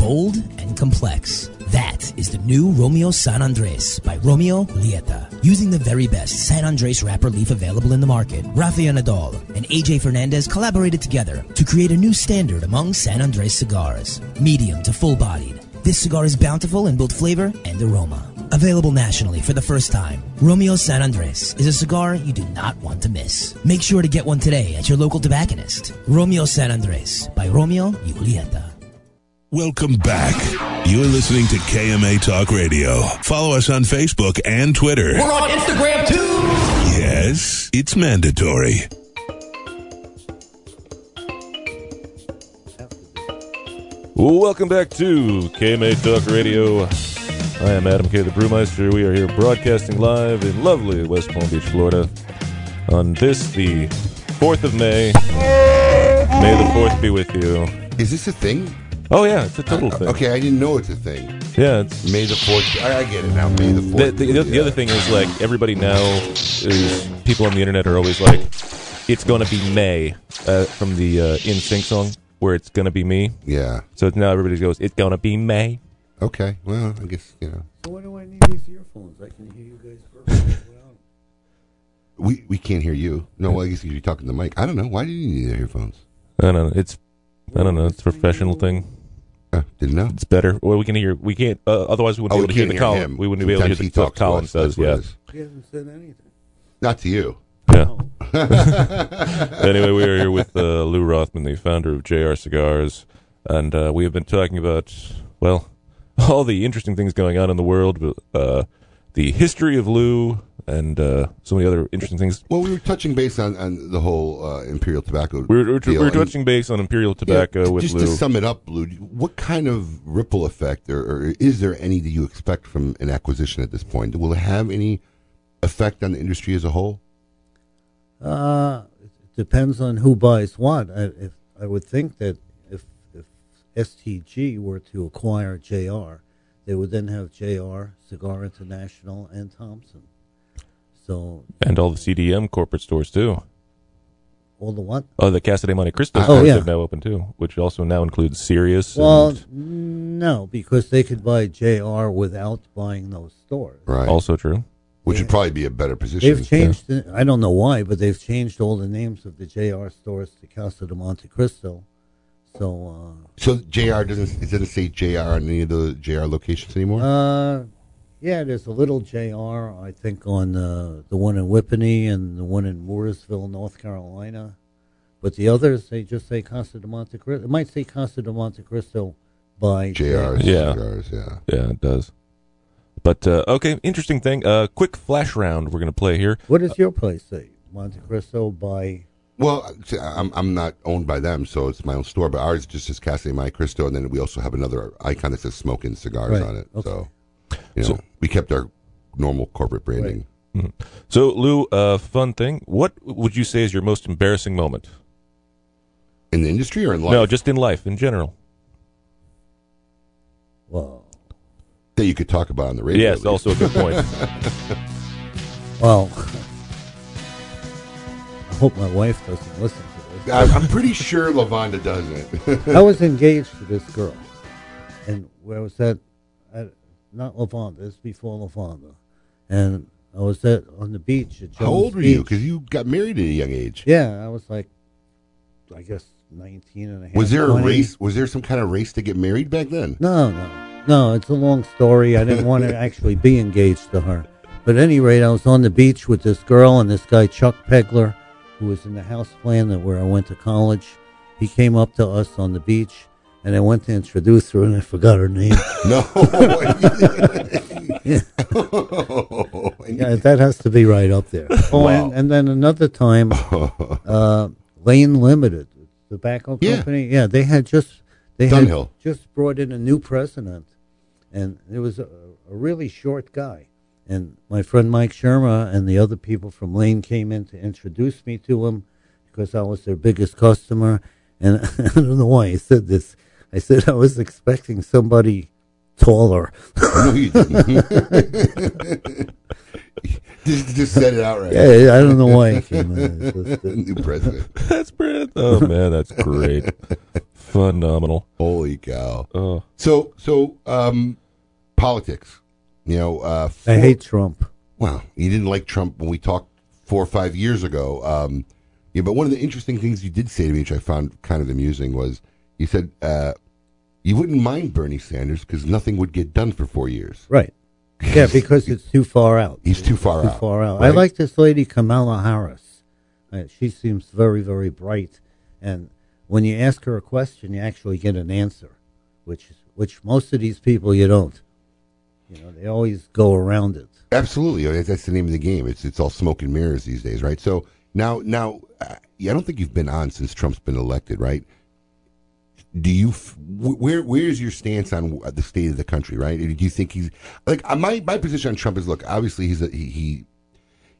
Bold and complex. That is the new Romeo San Andres by Romeo Julieta. Using the very best San Andres wrapper leaf available in the market, Rafael Nodal and AJ Fernandez collaborated together to create a new standard among San Andres cigars. Medium to full bodied. This cigar is bountiful in both flavor and aroma. Available nationally for the first time, Romeo San Andres is a cigar you do not want to miss. Make sure to get one today at your local tobacconist. Romeo San Andres by Romeo Julieta. Welcome back. You're listening to KMA Talk Radio. Follow us on Facebook and Twitter. We're on Instagram too. Yes, it's mandatory. Welcome back to KMA Talk Radio. I am Adam K. the Brewmeister. We are here broadcasting live in lovely West Palm Beach, Florida on this, the 4th of May. May the 4th be with you. Is this a thing? Oh, yeah, it's a total Uh, thing. Okay, I didn't know it's a thing. Yeah, it's. May the fourth. I, I get it now. May the The, fourth. the, the other thing is, like, everybody now is. People on the internet are always like, it's going to be May uh, from the uh, NSYNC song, where it's going to be me. Yeah. So now everybody goes, it's going to be May. Okay. Well, I guess you know. So why do I need these earphones? I can hear you guys perfectly well. We we can't hear you. No, well, I guess you're talking to the mic. I don't know. Why do you need the earphones? I don't know. It's I don't know. It's a professional thing. Uh, didn't know. It's better. Well, we can hear. We can't. Uh, otherwise, we wouldn't Oh, be able to hear the hear Colin. him. We wouldn't be able to hear the he what talks Colin us. That's says. Yeah. He hasn't said anything. Not to you. Yeah. anyway, we are here with uh, Lou Rothman, the founder of JR Cigars, and uh, we have been talking about well, all the interesting things going on in the world, but, uh, the history of Lou, and uh, so many other interesting things. Well, we were touching base on, on the whole uh, imperial tobacco. We were, we were, deal, we were touching base on Imperial Tobacco Yeah, with just Lou. to sum it up, Lou, what kind of ripple effect, or, or is there any that you expect from an acquisition at this point? Will it have any effect on the industry as a whole? Uh, it depends on who buys what. I, if I would think that if if STG were to acquire JR, they would then have JR, Cigar International, and Thompson. So and all the CDM corporate stores too. all the what? Oh, the Casa de Montecristo Oh, stores yeah. have now opened too, which also now includes Sirius. Well, and no, because they could buy JR without buying those stores. Right. also true. Which would probably be a better position. They've changed. The, I don't know why, but they've changed all the names of the JR stores to Casa de Montecristo. So, Uh, So JR doesn't Is it doesn't say JR on any of the JR locations anymore. uh, yeah, there's a little JR, I think, on uh, the one in Whippany and the one in Mooresville, North Carolina. But the others, they just say Casa de Montecristo. It might say Casa de Montecristo by JR Yeah. cigars, yeah. Yeah, it does. But uh, okay, interesting thing. Uh, quick flash round. We're going to play here. What does your place say? Montecristo by. Well, I'm I'm not owned by them, so it's my own store. But ours just says Casa My Cristo, and then we also have another icon that says Smoking Cigars Right, on it. okay. So, you know, So- we kept our normal corporate branding. Mhm. So, Lou, uh, fun thing. What would you say is your most embarrassing moment? In the industry or in life? No, just in life in general. Well, that you could talk about on the radio. Yes, also a good point. Well, I hope my wife doesn't listen to this. I'm, I'm pretty sure Lavonda doesn't. I was engaged to this girl, and where was that? At, not. This is before Lavonda, and I was at on the beach at Jones How old were you? Because you got married at a young age. Yeah, I was like, I guess 19 and a half. Was there a race? Was there some kind of race to get married back then? No, no, no. It's a long story. I didn't want to actually be engaged to her. But at any rate, I was on the beach with this girl and this guy Chuck Pegler, who was in the house plan that where I went to college. He came up to us on the beach, and I went to introduce her, and I forgot her name. No. yeah. yeah, that has to be right up there. Oh, Wow. and, and then another time, uh, Lane Limited, tobacco Yeah. company. Yeah, they had just they Dunhill. had just brought in a new president, and it was a, a really short guy. And my friend Mike Sherma and the other people from Lane came in to introduce me to him because I was their biggest customer. And I don't know why he said this. I said I was expecting somebody taller. No, you didn't. just, just said it outright. Yeah, I don't know why it came in. Just, uh, New president. that's brilliant. Oh man, that's great. Phenomenal. Holy cow. Oh. So, so um, politics. You know, uh, I hate Trump. Well, you didn't like Trump when we talked four or five years ago. Um, yeah, but one of the interesting things you did say to me, which I found kind of amusing, was you said uh, you wouldn't mind Bernie Sanders because nothing would get done for four years. Right. Yeah, because it's too far out. He's too far too out. far out. I like this lady Kamala Harris. Uh, she seems very, very bright, and when you ask her a question, you actually get an answer, which which most of these people you don't. You know, they always go around it. Absolutely, that's the name of the game. It's it's all smoke and mirrors these days, right? So now now, uh, I don't think you've been on since Trump's been elected, right? Do you where where's your stance on the state of the country, right? Do you think he's like uh, my my position on Trump is look, obviously he's a, he, he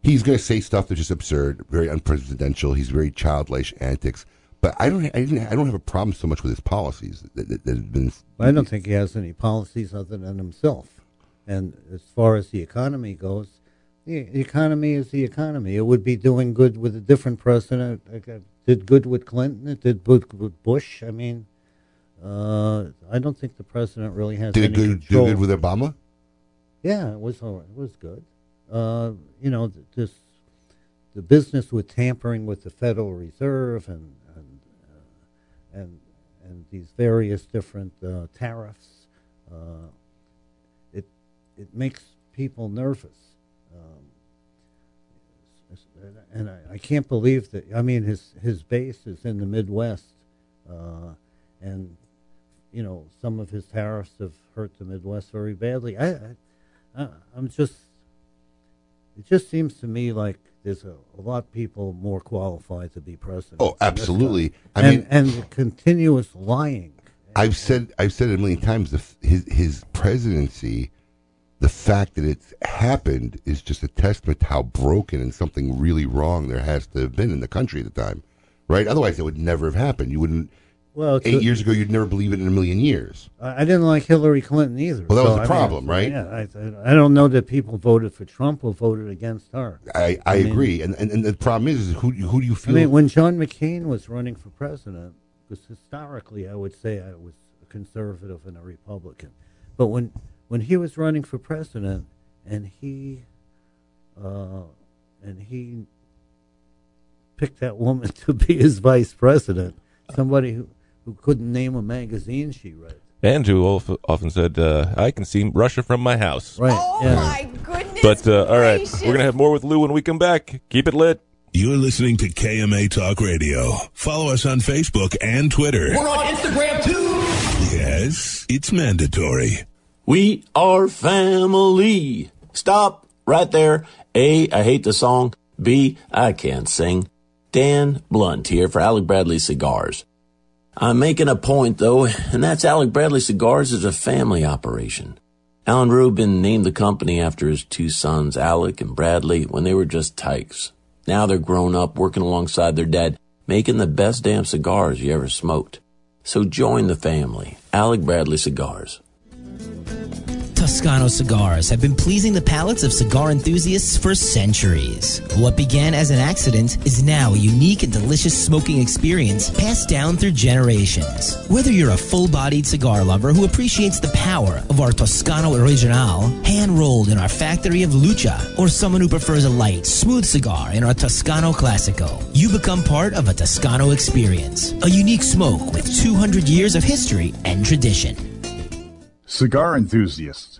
he's going to say stuff that's just absurd, very unpresidential. He's very childish antics. But I don't, I, I don't have a problem so much with his policies that, that, that have been. I don't think he has any policies other than himself. And as far as the economy goes, the economy is the economy. It would be doing good with a different president. It got- did good with Clinton. It did good with Bush. I mean, uh, I don't think the president really has Did any good, control. good with Obama? Yeah, it was all right. It was good. Uh, you know, th- this the business with tampering with the Federal Reserve and and uh, and, and these various different uh, tariffs. Uh, it it makes people nervous. Um, and I, I can't believe that. I mean, his his base is in the Midwest, uh, and you know some of his tariffs have hurt the Midwest very badly. I, I I'm just. It just seems to me like there's a, a lot of people more qualified to be president. Oh, than this guy. absolutely. I and, mean- and the continuous lying. I've said I've said it a million times. The, his his presidency, the fact that it's happened is just a testament to how broken and something really wrong there has to have been in the country at the time, right? Otherwise, it would never have happened. You wouldn't. Well, eight a- years ago, you'd never believe it in a million years. I I didn't like Hillary Clinton either. Well, that was so, the I mean, problem, right? Yeah, I, I don't know that people voted for Trump or voted against her. I, I, mean- agree, and, and and the problem is, is who who do you feel? I mean, when John McCain was running for president, because historically I would say I was a conservative and a Republican, but when when he was running for president and he uh, and he picked that woman to be his vice president, somebody who, who couldn't name a magazine she read. And who often said, uh, I can see Russia from my house. Right. Oh yeah. my goodness. But, uh, all right, we're going to have more with Lou when we come back. Keep it lit. You're listening to KMA Talk Radio. Follow us on Facebook and Twitter. We're on Instagram too. Yes, it's mandatory. We are family. Stop right there. A, I hate the song. B, I can't sing. Dan Blunt here for Alec Bradley Cigars. I'm making a point though, and that's Alec Bradley Cigars is a family operation. Alan Rubin named the company after his two sons, Alec and Bradley, when they were just tykes. Now they're grown up, working alongside their dad, making the best damn cigars you ever smoked. So join the family. Alec Bradley Cigars. Toscano cigars have been pleasing the palates of cigar enthusiasts for centuries. What began as an accident is now a unique and delicious smoking experience passed down through generations. Whether you're a full-bodied cigar lover who appreciates the power of our Toscano Original, hand-rolled in our factory of Lucca, or someone who prefers a light, smooth cigar in our Toscano Classico, you become part of a Toscano experience. A unique smoke with 200 years of history and tradition. Cigar enthusiasts,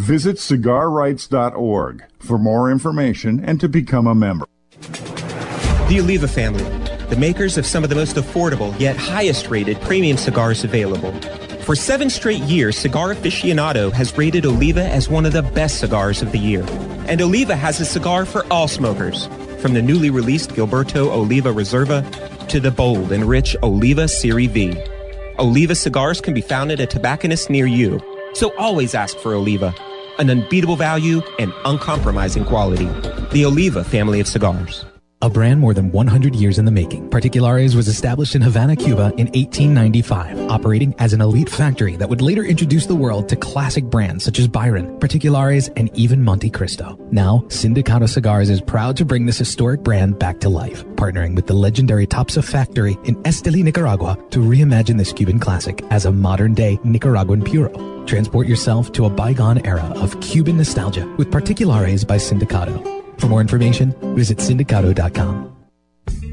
Visit cigarrights.org for more information and to become a member. The Oliva family, the makers of some of the most affordable yet highest rated premium cigars available. For seven straight years, Cigar Aficionado has rated Oliva as one of the best cigars of the year. And Oliva has a cigar for all smokers, from the newly released Gilberto Oliva Reserva to the bold and rich Oliva Serie V. Oliva cigars can be found at a tobacconist near you, so always ask for Oliva. An unbeatable value, and uncompromising quality. The Oliva family of cigars. A brand more than 100 years in the making, Particulares was established in Havana, Cuba in 1895, operating as an elite factory that would later introduce the world to classic brands such as Byron, Particulares, and even Montecristo. Now, Sindicato Cigars is proud to bring this historic brand back to life, partnering with the legendary Topsa factory in Esteli, Nicaragua to reimagine this Cuban classic as a modern-day Nicaraguan puro. Transport yourself to a bygone era of Cuban nostalgia with Particulares by Sindicato. For more information, visit sindicato.com.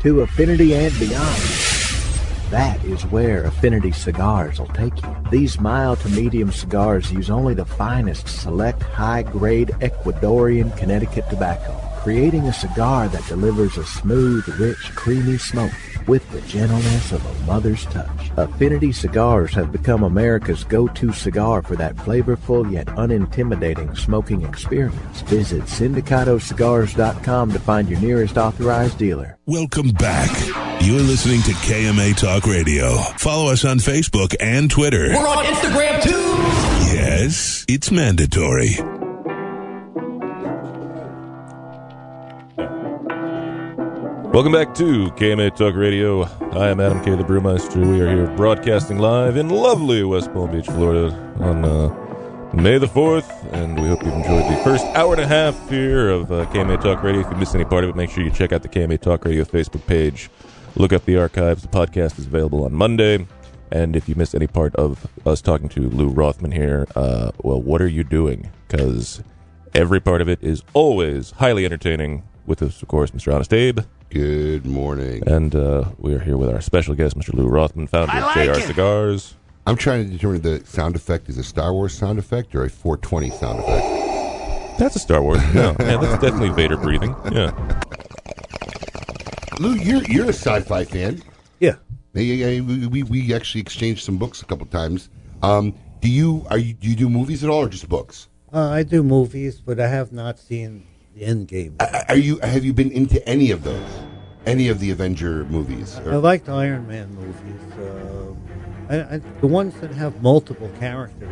to affinity and beyond. That is where Affinity Cigars will take you. These mild to medium cigars use only the finest select high grade Ecuadorian Connecticut tobacco, creating a cigar that delivers a smooth, rich, creamy smoke with the gentleness of a mother's touch. Affinity Cigars have become America's go-to cigar for that flavorful yet unintimidating smoking experience. Visit sindicatocigars.com to find your nearest authorized dealer. Welcome back. You're listening to KMA Talk Radio. Follow us on Facebook and Twitter. We're on Instagram too. Yes, it's mandatory. Welcome back to KMA Talk Radio. I am Adam K. the Brewmeister. We are here broadcasting live in lovely West Palm Beach, Florida on uh, May the 4th, and we hope you've enjoyed the first hour and a half here of uh, KMA Talk Radio. If you missed any part of it, make sure you check out the KMA Talk Radio Facebook page. Look up the archives. The podcast is available on Monday. And if you missed any part of us talking to Lou Rothman here, uh, well, what are you doing? Because every part of it is always highly entertaining. With us, of course, Mr. Honest Abe. Good morning. And uh, we are here with our special guest, Mr. Lou Rothman, founder of JR Cigars. I'm trying to determine the sound effect is a Star Wars sound effect or a 420 sound effect. That's a Star Wars. No, yeah, that's definitely Vader breathing. Yeah. Lou, you're you're a sci-fi fan. Yeah. We, we, we actually exchanged some books a couple times. Um, do you are you do you do movies at all or just books? Uh, I do movies, but I have not seen the end game. Are you have you been into any of those? Any of the Avenger movies? I liked Iron Man movies. Uh, I, I, the ones that have multiple characters.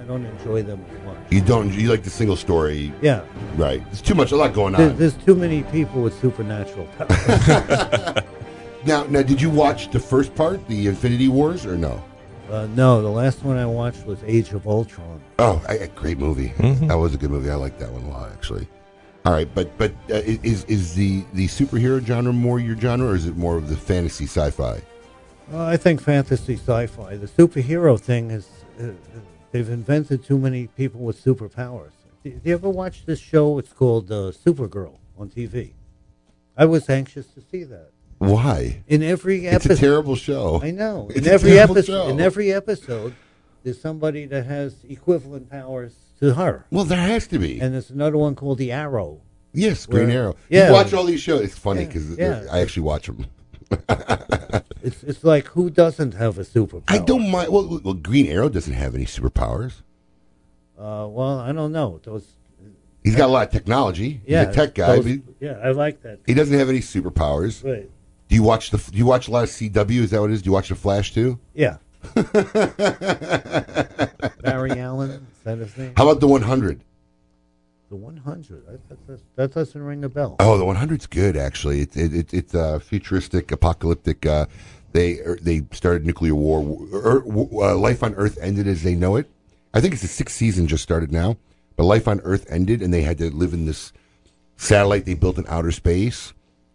I don't enjoy them as much. You don't you like the single story? Yeah. Right. There's too much a lot going on. There, there's too many people with supernatural powers. now, now, did you watch the first part, the Infinity Wars, or no? Uh, no, the last one I watched was Age of Ultron. Oh, a, a great movie. Mm-hmm. That was a good movie. I like that one a lot, actually. All right, but but uh, is is the the superhero genre more your genre, or is it more of the fantasy sci-fi? Uh, I think fantasy sci-fi. The superhero thing is uh, they've invented too many people with superpowers. Do you ever watch this show? It's called uh, Supergirl on TV. I was anxious to see that. Why? In every episode, It's a terrible show. I know. It's in every episode, show. in every episode, there's somebody that has equivalent powers to her. Well, there has to be. And there's another one called the Arrow. Yes, Green where- Arrow. Yeah, You watch all these shows. It's funny because yeah. I actually watch them. It's it's like who doesn't have a superpower? I don't mind. Well, well, Green Arrow doesn't have any superpowers. Uh, well, I don't know. Those. He's got a lot of technology. Yeah, He's a tech guy. those- yeah, I like that. he doesn't have any superpowers. Right. Do you watch the? Do you watch a lot of CW? Is that what it is? Do you watch the Flash too? Yeah. Barry Allen, is that his name? How about the 100? The 100. That, that, that doesn't ring a bell. Oh, the 100's good actually. It, it, it, it's uh, futuristic, apocalyptic. Uh, they er, they started nuclear war. Er, uh, life on Earth ended as they know it. I think it's the sixth season just started now. But life on Earth ended, and they had to live in this satellite they built in outer space,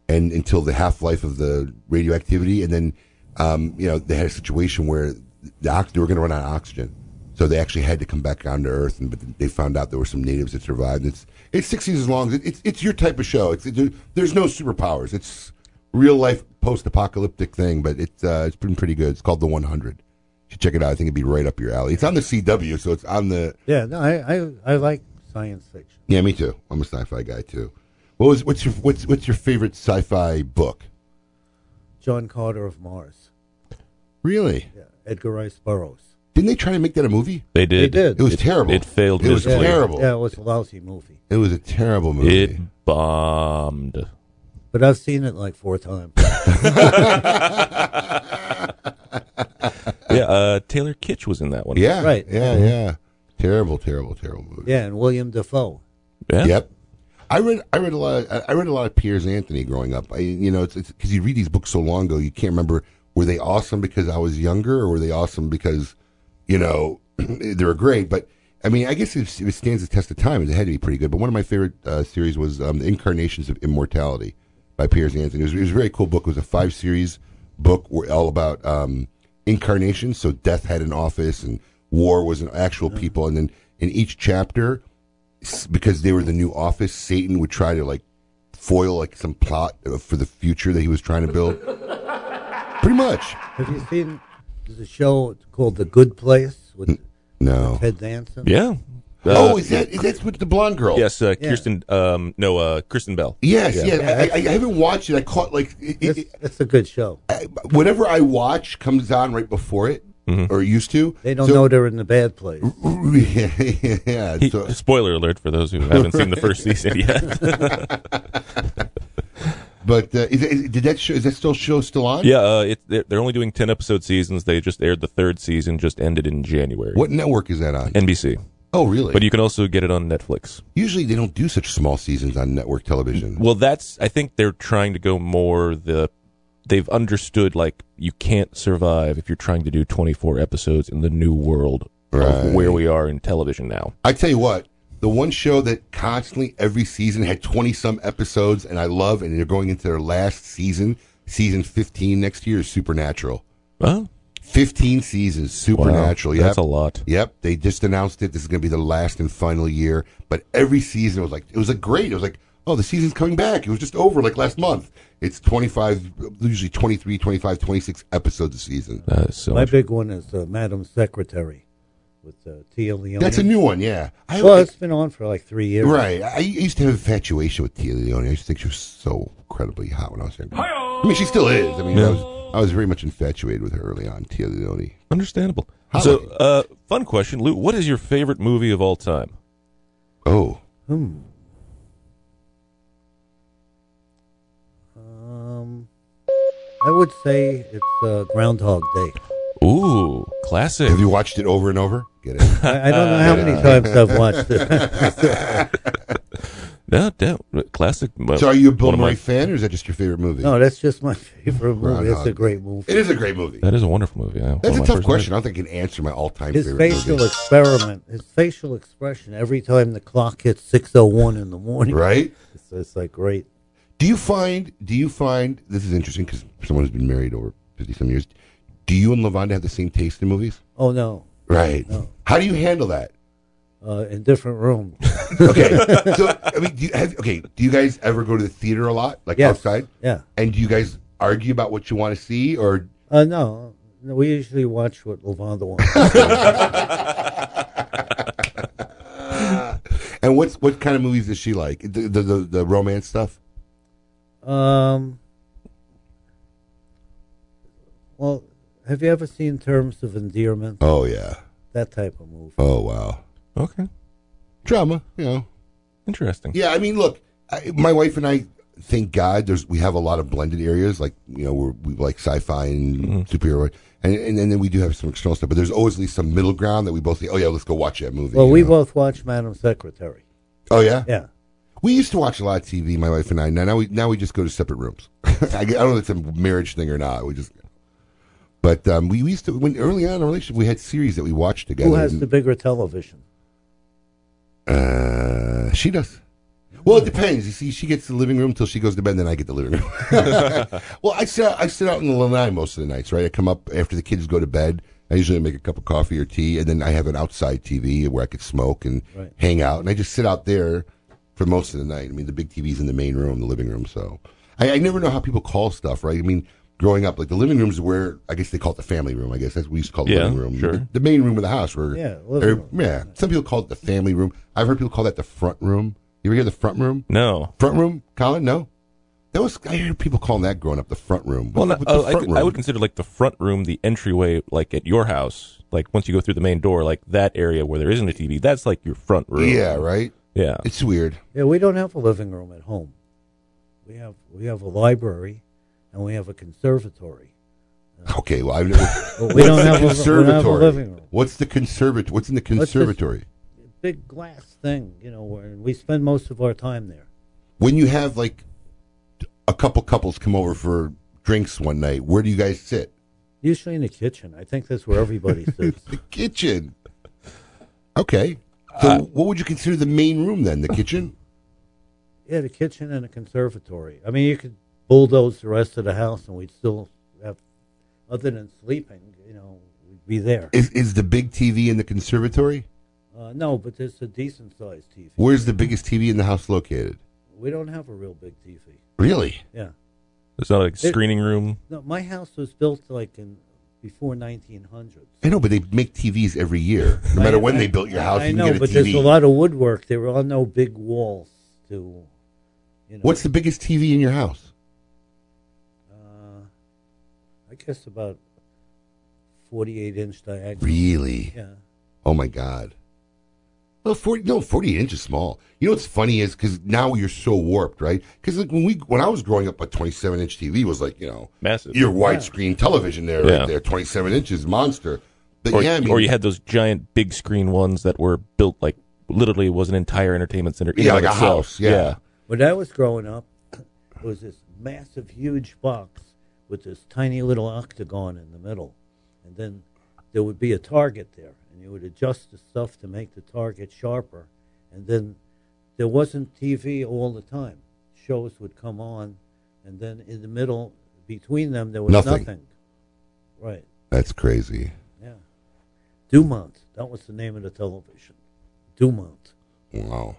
and until the half life of the radioactivity, and then um, you know they had a situation where the ox- they were going to run out of oxygen. So they actually had to come back down to Earth, and but they found out there were some natives that survived. It's it's six seasons long. It- It's it's your type of show. It's it, there's no superpowers. It's real life post apocalyptic thing, but it's uh, it's been pretty good. It's called the 100. should check it out. I think it'd be right up your alley. It's on the CW, so it's on the. Yeah, no, I, I I like science fiction. Yeah, me too. I'm a sci-fi guy too. What was what's your what's what's your favorite sci-fi book? John Carter of Mars. Really? Yeah, Edgar Rice Burroughs. Didn't they try to make that a movie? They did. They did. It was It- terrible. it failed It was miserably. terrible. Yeah, it was a lousy movie. It was a terrible movie. It bombed. But I've seen it like four times. Yeah, uh, Taylor Kitsch was in that one. yeah, Right. Yeah, yeah. Terrible, terrible, terrible movie. yeah, and William Dafoe. Yeah. Yep. I read I read a lot of, I read a lot of Piers Anthony growing up. I you know it's because you read these books so long ago you can't remember were they awesome because I was younger or were they awesome because you know they were great. But I mean I guess it, it stands the test of time. It had to be pretty good. But one of my favorite uh, series was um, the Incarnations of Immortality by Piers Anthony. It was, it was a very cool book. It was a five series book where all about um, incarnations. So death had an office and war was an actual people, and then in each chapter because they were the new office, Satan would try to like foil like some plot uh, for the future that he was trying to build. Pretty much. Have you seen the show called The Good Place with No. Ted Danson? Yeah. oh, is that is that with the blonde girl? Yes, uh, Yeah. Kirsten. Um, no, uh, Kristen Bell. Yes, Yeah. yes. I, I, I haven't watched it. I caught like it, it, It's, it's a good show. I- whatever I watch comes on right before it, or used to. They don't So- know they're in the bad place. yeah. He- so- spoiler alert for those who haven't seen the first season yet. but uh, is, it- is, did that show? Is that still show still on? yeah, uh, it, they're, they're only doing ten episode seasons. They just aired the third season, just ended in January. What network is that on? NBC. oh, really? But you can also get it on Netflix. Usually they don't do such small seasons on network television. Well, that's I think they're trying to go more the they've understood like you can't survive if you're trying to do 24 episodes in the new world Right. of where we are in television now. I tell you what, the one show that constantly every season had twenty some episodes, and I love, and they're going into their last season, season fifteen next year is Supernatural. Huh? 15 seasons, Supernatural. Wow, yep. that's a lot. Yep, they just announced it. This is going to be the last and final year. But every season was like it was like great. It was like oh, the season's coming back. It was just over like last month. It's twenty five, usually 23, 25, 26 episodes a season. that is so My much. big one is uh, Madam Secretary with uh, Téa Leoni. That's a new one. Yeah, I, Well, it's been on for like three years. Right. I used to have infatuation with Téa Leoni. I used to think she was so incredibly hot when I was younger. I mean, she still is. I mean, I was I was very much infatuated with her early on, Téa Leoni. Understandable. Hot so, looking. uh, fun question, Lou. What is your favorite movie of all time? Oh, Hmm. I would say it's uh, Groundhog Day. Ooh, classic. have you watched it over and over? Get it? I, I don't know how many times I've watched it. No, no, classic. so, are you a Bill one of my- Murray fan, or is that just your favorite movie? no, that's just my favorite movie. It's a great movie. It is a great movie. That is a wonderful movie. Yeah, That's One a tough first question. I don't think I can answer my all time His favorite facial movie. experiment, his facial expression every time the clock hits six oh one in the morning. Right? It's, it's like great. Do you find? Do you find this is interesting because someone who's been married over fifty some years? Do you and Lavonda have the same taste in movies? Oh no, Right. No. How do you handle that? uh, in different rooms. Okay. so I mean, do you have, okay. Do you guys ever go to the theater a lot, like Yes. outside? Yeah. And do you guys argue about what you want to see, or Uh, no, no, we usually watch what Lavonda wants. and what's what kind of movies does she like? The the the, the romance stuff. Um, well, have you ever seen Terms of Endearment? Oh yeah. That type of movie. Oh wow. Okay, Drama. You know. interesting. Yeah. I mean, look, I, my wife and I. Thank God, there's we have a lot of blended areas, like you know, we're, we like sci-fi and superhero, and, and and then we do have some external stuff. But there's always at least some middle ground that we both say, oh yeah, let's go watch that movie. Well, we know? both watch Madam Secretary. Oh yeah. Yeah. We used to watch a lot of TV, my wife and I. Now, now we now we just go to separate rooms. I, I don't know if it's a marriage thing or not. We just, but um, we used to when early on in our relationship we had series that we watched together. Who has the bigger television? Uh, she does. Well, it depends. You see, she gets the living room till she goes to bed, and then I get the living room. well, I sit out, I sit out in the lanai most of the nights, right? I come up after the kids go to bed. I usually make a cup of coffee or tea, and then I have an outside TV where I could smoke and Right. hang out, and I just sit out there for most of the night. I mean, the big TV's in the main room, the living room, so I, I never know how people call stuff, right? I mean, growing up, like the living room is where I guess they call it the family room. I guess that's what we used to call the Yeah, living room. sure. The, the main room of the house. Where Yeah, or- room. yeah. Some people call it the family room. I've heard people call that the front room. You ever hear the front room? No. Front room, Colin? No. That was I heard people calling that growing up the front room. Well, no, What's the uh, I, front could- I room? would consider like the front room the entryway, like at your house. Like once you go through the main door, like that area where there isn't a TV, that's like your front room. Yeah, right. Yeah, It's weird. Yeah, we don't have a living room at home. We have we have a library, and we have a conservatory. Uh, okay, well I've never. But we don't What's the have a- we don't have a conservatory. living room. What's the conservatory? What's in the What's this- conservatory? Big glass thing, you know, where we spend most of our time there. When you have like a couple couples come over for drinks one night, where do you guys sit? Usually in the kitchen. I think that's where everybody sits. the kitchen. Okay. So, what would you consider the main room then? The kitchen? Yeah, the kitchen and the conservatory. I mean, you could bulldoze the rest of the house, and we'd still have, other than sleeping, you know, we'd be there. Is is the big TV in the conservatory? Uh, no, but it's a decent sized TV. Where's the biggest TV in the house located? We don't have a real big TV. Really? Yeah. It's not like a It- screening room. No, my house was built like in before 1900. I know, but they make TVs every year. No matter I- when I- they built your house, I you know, can get a but TV. there's a lot of woodwork. There are no big walls to. You know, What's the biggest TV in your house? Uh, I guess about 48 inch diagonal. Really? Yeah. Oh my God. Well, forty no, forty inch is small. You know what's funny is because now you're so warped, right? Because like when we when I was growing up, a twenty seven inch TV was like you know Massive. your widescreen television there, Yeah. right there, twenty seven inches, monster. But or, yeah, I mean, or you had those giant big screen ones that were built like literally was an entire entertainment center. Yeah, like a itself. house, yeah. When I was growing up, it was this massive, huge box with this tiny little octagon in the middle, and then there would be a target there, and you would adjust the stuff to make the target sharper, and then there wasn't TV all the time. Shows would come on, and then in the middle, between them, there was Nothing. nothing. Right. that's crazy. Yeah. Dumont. That was the name of the television. Dumont. Wow.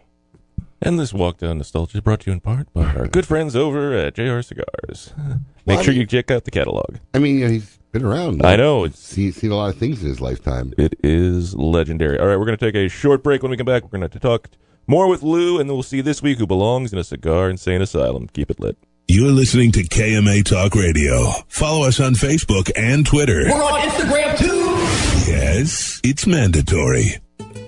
And this walk down nostalgia is brought to you in part by our good friends over at JR Cigars. Make Well, I sure mean- you check out the catalog. I mean, you know, he's been around. I know. It's, He's seen a lot of things in his lifetime. it is legendary. All right, we're going to take a short break. When we come back, we're going to talk more with Lou, and then we'll see this week who belongs in a cigar insane asylum. Keep it lit. You're listening to KMA Talk Radio. Follow us on Facebook and Twitter. We're on Instagram too. Yes, it's mandatory.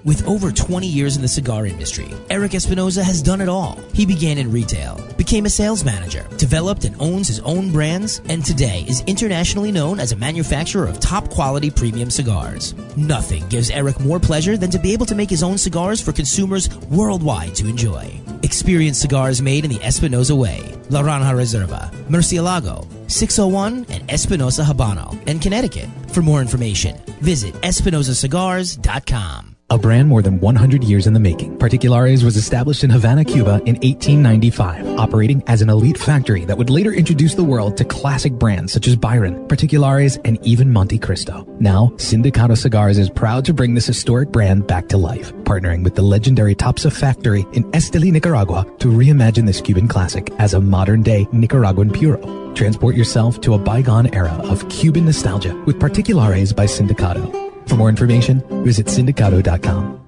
With over 20 years in the cigar industry, Erik Espinosa has done it all. He began in retail, became a sales manager, developed and owns his own brands, and today is internationally known as a manufacturer of top quality premium cigars. Nothing gives Eric more pleasure than to be able to make his own cigars for consumers worldwide to enjoy. Experience cigars made in the Espinosa way. Laranja Reserva, Murcielago, 601, and Espinosa Habano, and Connecticut. For more information, visit EspinosaCigars.com. A brand more than 100 years in the making, Particulares was established in Havana, Cuba in 1895, operating as an elite factory that would later introduce the world to classic brands such as Byron, Particulares, and even Montecristo. Now, Sindicato Cigars is proud to bring this historic brand back to life, partnering with the legendary Topsa factory in Esteli, Nicaragua to reimagine this Cuban classic as a modern-day Nicaraguan puro. Transport yourself to a bygone era of Cuban nostalgia with Particulares by Sindicato. For more information, visit sindicato.com.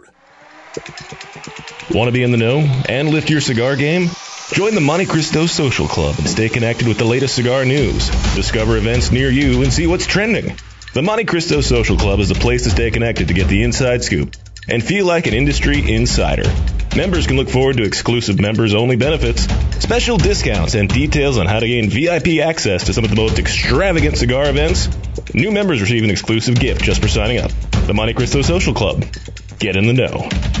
Want to be in the know and lift your cigar game? Join the Montecristo Social Club and stay connected with the latest cigar news. Discover events near you and see what's trending. The Montecristo Social Club is a place to stay connected to get the inside scoop and feel like an industry insider. Members can look forward to exclusive members only benefits, special discounts, and details on how to gain VIP access to some of the most extravagant cigar events. New members receive an exclusive gift just for signing up. The Montecristo Social Club. Get in the know.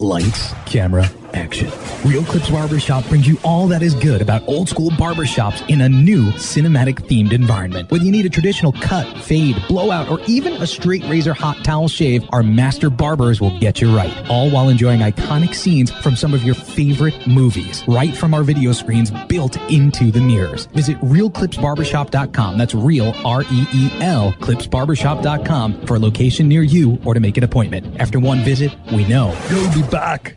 Lights, camera, action. Reel Clips Barbershop brings you all that is good about old school barbershops in a new cinematic themed environment. Whether you need a traditional cut, fade, blowout, or even a straight razor hot towel shave, our master barbers will get you right. All while enjoying iconic scenes from some of your favorite movies, right from our video screens built into the mirrors. Visit reelclipsbarbershop.com. That's reel, R-E-E-L, clipsbarbershop.com for a location near you or to make an appointment. After one visit, we know you'll be back.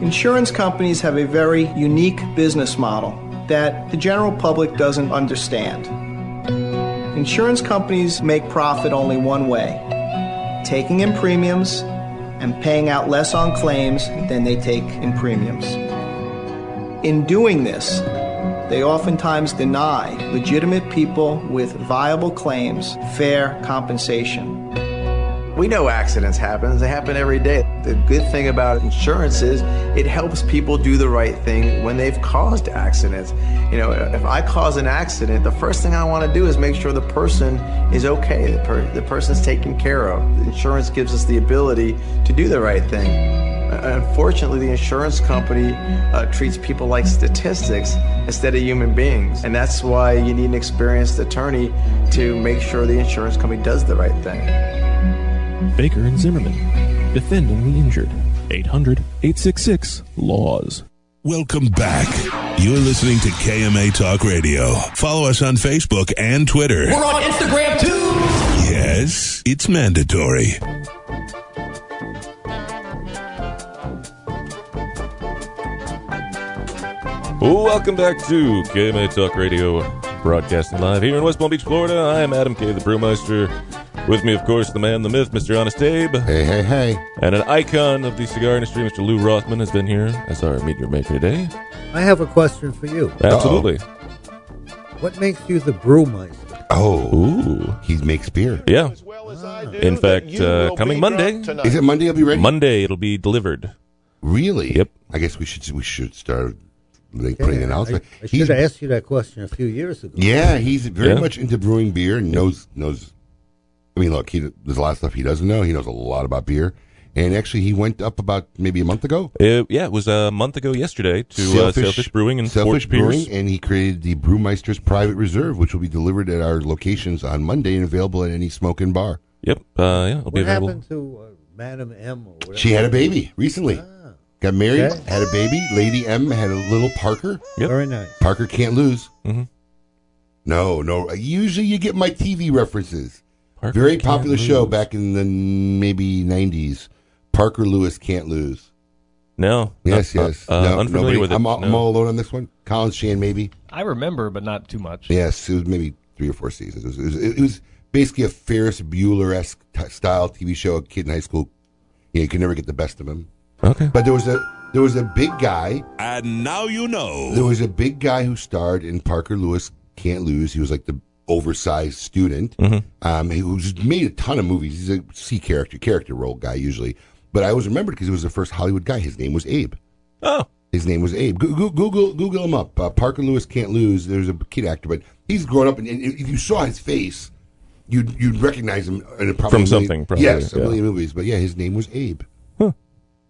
Insurance companies have a very unique business model that the general public doesn't understand. Insurance companies make profit only one way taking in premiums and paying out less on claims than they take in premiums. In doing this, they oftentimes deny legitimate people with viable claims fair compensation. We know accidents happen. They happen every day. The good thing about insurance is it helps people do the right thing when they've caused accidents. You know, if I cause an accident, the first thing I want to do is make sure the person is okay, the, per- the person's taken care of. Insurance gives us the ability to do the right thing. Uh, Unfortunately, the insurance company uh, treats people like statistics instead of human beings. And that's why you need an experienced attorney to make sure the insurance company does the right thing. Baker and Zimmerman, defending the injured. 800 866 Laws. Welcome back. You're listening to KMA Talk Radio. Follow us on Facebook and Twitter. We're on Instagram too. Yes, it's mandatory. Welcome back to KMA Talk Radio, broadcasting live here in West Palm Beach, Florida. I am Adam K. the Brewmeister. With me, of course, the man, the myth, Mr. Honest Abe. Hey, hey, hey. And an icon of the cigar industry, Mr. Lou Rothman, has been here as our meteor maker today. I have a question for you. Absolutely. What makes you the brewmeister? Oh, Ooh. he makes beer. Yeah. In fact, uh, coming Monday. Is it Monday? It'll be ready. Monday, it'll be delivered. Really? Yep. I guess we should we should start like, putting an I, announcement. I He's- should have asked you that question a few years ago. Yeah, he's very Yeah. much into brewing beer and knows knows. I mean, look, he there's a lot of stuff he doesn't know. He knows a lot about beer, and actually, he went up about maybe a month ago. Uh, yeah, it was a month ago yesterday to uh, Sailfish Brewing in Sailfish Fort Pierce. Brewing, and he created the Brewmeister's Private Reserve, which will be delivered at our locations on Monday and available at any smoking bar. Yep. Uh, yeah, it'll be What available. happened to uh, Madam M? Or whatever? She had a baby recently. Got married, Okay. had a baby. Lady M had a little Parker. Yep. Very nice. Parker can't lose. Mm-hmm. No, no. Usually you get my TV references. Parker Very Can't popular show back in the maybe 90s. Parker Lewis can't lose. No. Yes, Uh, yes. uh, no, unfamiliar nobody- with it. I'm, all, I'm all alone on this one. Colin Shan, maybe. I remember, but not too much. Yes, it was maybe three or four seasons. It was, it was, it was basically a Ferris Bueller esque t- style TV show. A kid in high school, you, know, you could never get the best of him. Okay. But there was a there was a big guy. And now you know. There was a big guy who starred in Parker Lewis Can't Lose. He was like the oversized student. Mm-hmm. Um, was made a ton of movies. He's a C character, character role guy usually. But I always remembered because he was the first Hollywood guy. His name was Abe. Oh. His name was Abe. Go- go- Google Google him up. Uh, Parker Lewis can't lose. There's a kid actor, but he's grown up, and, and if you saw his face, you'd you'd recognize him in a probably From something, probably, yes, a million movies. But yeah, his name was Abe.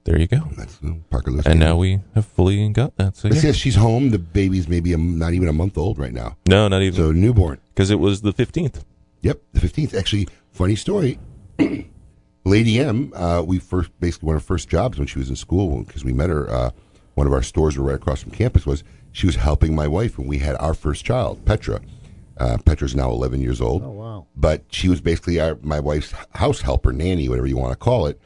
There you go. That's uh, Parker Lewis. And now we have fully got that. So yeah. yes, she's home. The baby's maybe a, not even a month old right now. No, not even. So newborn. Because it was the 15th. Yep, the fifteenth. Actually, funny story. Lady M, uh, we first basically one of her first jobs when she was in school because we met her. Uh, one of our stores were right across from campus. Was she was helping my wife when we had our first child, Petra. Uh, Petra's now eleven years old. Oh, wow. But she was basically our, my wife's house helper, nanny, whatever you want to call it.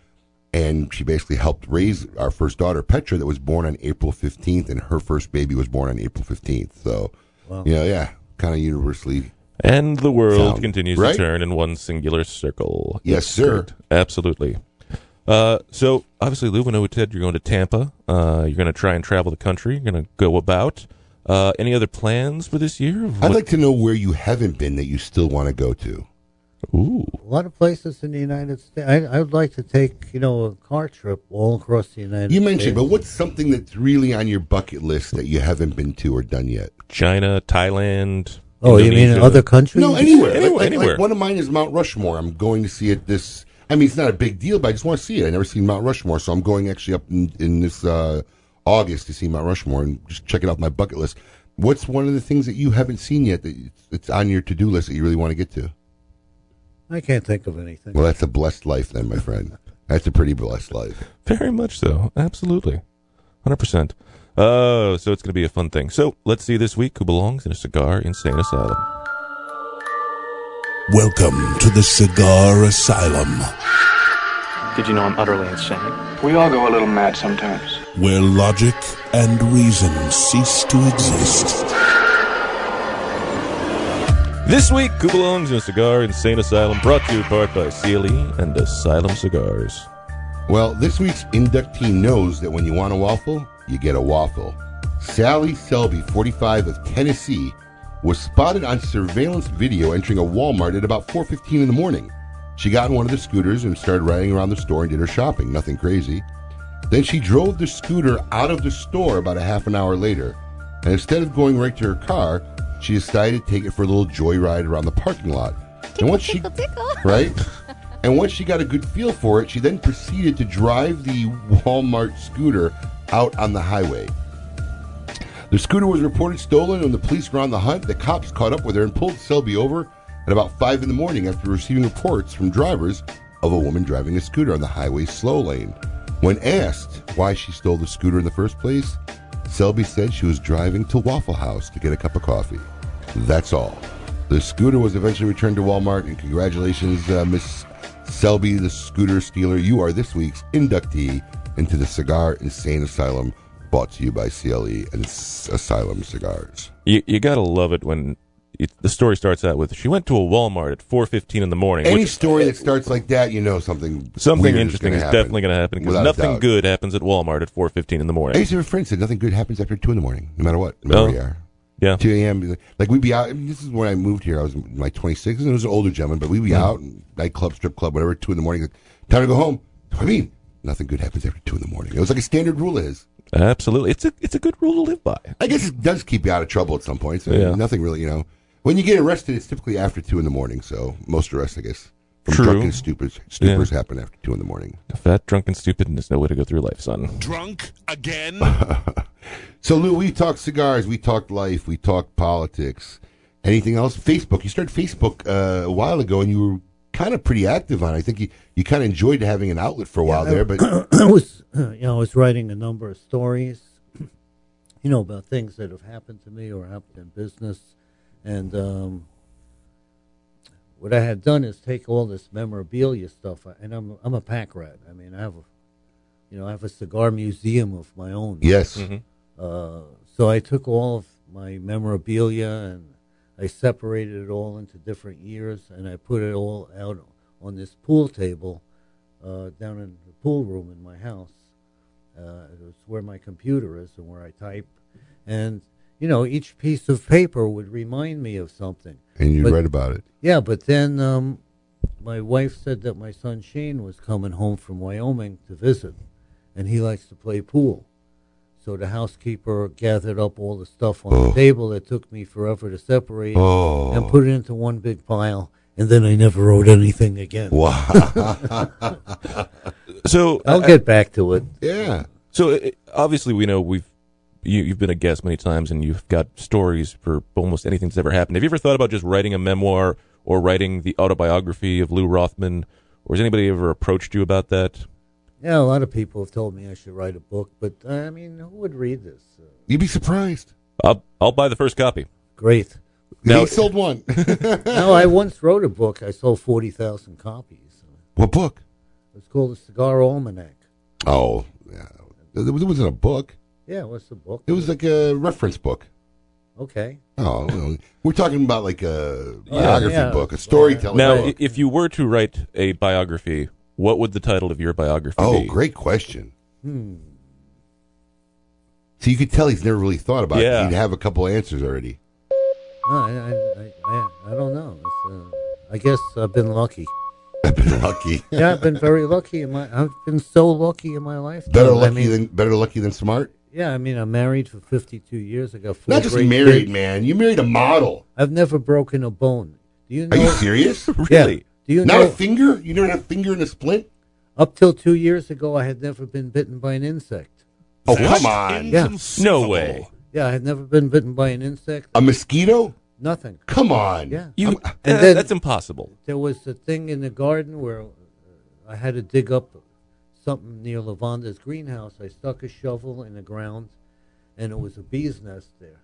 And she basically helped raise our first daughter, Petra, that was born on April 15th, and her first baby was born on April 15th. So, Wow. you know, yeah, kind of universally And the world Sound. continues Right? to turn in one singular circle. Yes, sir. great. Absolutely. Uh, so obviously, Lou, we know Ted, you're going to Tampa. Uh, you're going to try and travel the country. You're going to go about. Uh, any other plans for this year? I'd like to know where you haven't been that you still want to go to. Ooh. A lot of places in the United States. I, I would like to take, you know, a car trip all across the United States. You States. mentioned, but what's something that's really on your bucket list that you haven't been to or done yet? China, Thailand. Oh, you mean in other countries? No, anywhere. Anywhere, Like- like, anywhere. like one of mine is Mount Rushmore. I'm going to see it this. I mean, it's not a big deal, but I just want to see it. I never seen Mount Rushmore, so I'm going actually up in, in this uh, August to see Mount Rushmore and just check it off my bucket list. What's one of the things that you haven't seen yet that it's, it's on your to do list that you really want to get to? I can't think of anything. Well, that's a blessed life, then, my friend. That's a pretty blessed life. Very much so. Absolutely. 100%. Oh, so it's going to be a fun thing. So let's see this week who belongs in a cigar insane asylum. Welcome to the Cigar Asylum, Did you know I'm utterly insane? We all go a little mad sometimes. where logic and reason cease to exist. This week, who belongs in a cigar insane asylum brought to you in part by CLE and Asylum Cigars. Well, this week's inductee knows that when you want a waffle, you get a waffle. Sally Selby, 45 of Tennessee, was spotted on surveillance video entering a Walmart at about 4:15 in the morning. She got in one of the scooters and started riding around the store and did her shopping. Nothing crazy. Then she drove the scooter out of the store about a half an hour later. And instead of going right to her car, she decided to take it for a little joyride around the parking lot. and once she right? And once she got a good feel for it, she then proceeded to drive the Walmart scooter out on the highway. The scooter was reported stolen and the police were on the hunt. The cops caught up with her and pulled Selby over at about 5 in the morning after receiving reports from drivers of a woman driving a scooter on the highway slow lane. When asked why she stole the scooter in the first place, Selby said she was driving to Waffle House to get a cup of coffee. That's all. The scooter was eventually returned to Walmart, and congratulations, uh, Miss Selby, the scooter stealer. You are this week's inductee into the Cigar Insane Asylum, brought to you by CLE and S- Asylum Cigars. You, you got to love it when it, the story starts out with she went to a Walmart at 4:15 in the morning. Any which- story that starts like that, you know something something interesting is, is, gonna happen. definitely going to happen because nothing good happens at Walmart at 4:15 in the morning. I used to have a friend said nothing good happens after two in the morning, no matter what, no matter Oh. where you are. Yeah. 2 a.m. Like we'd be out. I mean, this is when I moved here. I was like 26, and it was an older gentleman, but we'd be Mhm. out, nightclub, strip club, whatever, 2 in the morning. Like, Time to go home. I mean? Nothing good happens after 2 in the morning. It was like a standard rule is. Absolutely, it's a it's a good rule to live by. I guess it does keep you out of trouble at some points. I mean, Yeah. Nothing really, you know. When you get arrested, it's typically after 2 in the morning, so most arrests, I guess, from True. drunken stupors, stupors Yeah. happen after 2 in the morning. Fat, drunk, and stupid, and there's no way to go through life, son. Drunk again? So, Lou, we talked cigars, we talked life, we talked politics. Anything else? Facebook. You started Facebook uh, a while ago, and you were kind of pretty active on. it. I think you, you kind of enjoyed having an outlet for a while there, but I was, you know, I was writing a number of stories, you know, about things that have happened to me or happened in business, and um, what I had done is take all this memorabilia stuff, and I'm I'm a pack rat. I mean, I have, a, you know, I have a cigar museum of my own. Yes. Mhm. Uh, so I took all of my memorabilia and I separated it all into different years, and I put it all out on this pool table uh, down in the pool room in my house. Uh, it's where my computer is and where I type, and you know each piece of paper would remind me of something. and you But- read about it. Yeah, but then um, my wife said that my son Shane was coming home from Wyoming to visit, and he likes to play pool. So the housekeeper gathered up all the stuff on Oh. the table that took me forever to separate Oh. and put it into one big pile, and then I never wrote anything again. Wow. So I'll I- get back to it. Yeah. So uh, obviously, we know we've you, you've been a guest many times, and you've got stories for almost anything that's ever happened. Have you ever thought about just writing a memoir or writing the autobiography of Lou Rothman, or has anybody ever approached you about that? Yeah, a lot of people have told me I should write a book, but uh, I mean, who would read this? Uh, You'd be surprised. I'll I'll buy the first copy. great. Now- he sold one. no, I once wrote a book. I sold forty thousand copies. what book? It's called the Cigar Almanac. Oh, yeah. It wasn't a book. Yeah, what's the book? It was like a reference book. Okay. Oh, well, we're talking about like a biography yeah. book, a storytelling Now, book. i- if you were to write a biography, what would the title of your biography be? Oh, be? great question. Hmm. So you could tell he's never really thought about Yeah. it. He'd have a couple answers already. No, I, I, I, I, I don't know. It's, uh, I guess I've been lucky. I've been lucky. yeah, I've been very lucky in my. I've been so lucky in my life. Better I lucky mean, than better lucky than smart. Yeah, I mean, I'm married for 52 years. I got four Not just married, kids. man. You married a model. I've never broken a bone. Do you know? Are you serious? Yeah. Do you Not know? a finger? You never had a finger in a splint? Up till two years ago, I had never been bitten by an insect. Oh, come on. Yeah. No way. Yeah, I had never been bitten by an insect. A mosquito? Nothing. Come on. Yeah. You, and uh, then that's impossible. there was a thing in the garden where uh, I had to dig up something near Lavanda's greenhouse. I stuck a shovel in the ground, and it was a bee's nest there,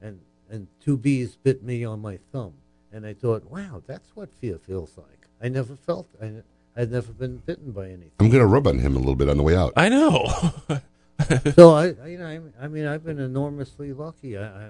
and and two bees bit me on my thumb, and I thought, wow, that's what fear feels like. I never felt I I'd never been bitten by anything. I'm going to rub on him a little bit on the way out. I know. so I, I, you know, I, I mean, I've been enormously lucky. I, I,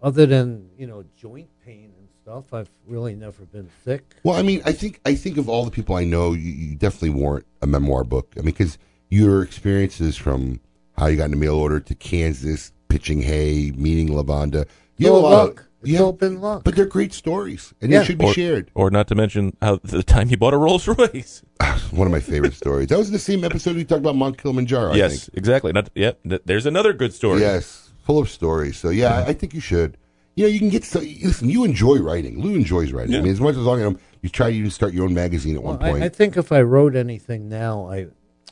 other than you know joint pain and stuff, I've really never been sick. Well, I mean, I think I think of all the people I know, you, you definitely warrant a memoir book. I mean, because your experiences from how you got in the mail order to Kansas, pitching hay, meeting Lavanda, you have a All lot luck. of It's you have- all been luck. but they're great stories, and Yeah. they should be or, shared. Or not to mention how the time he bought a Rolls Royce. One of my favorite stories. That was the same episode we talked about Mount Kilimanjaro. I yes, think. exactly. Not yep. th- There's another good story. Yes, full of stories. So yeah, I, I think you should. You know, you can get. So, listen, you enjoy writing. Lou enjoys writing. I mean, as much as long as you try to even start your own magazine at Well, one point. I, I think if I wrote anything now, I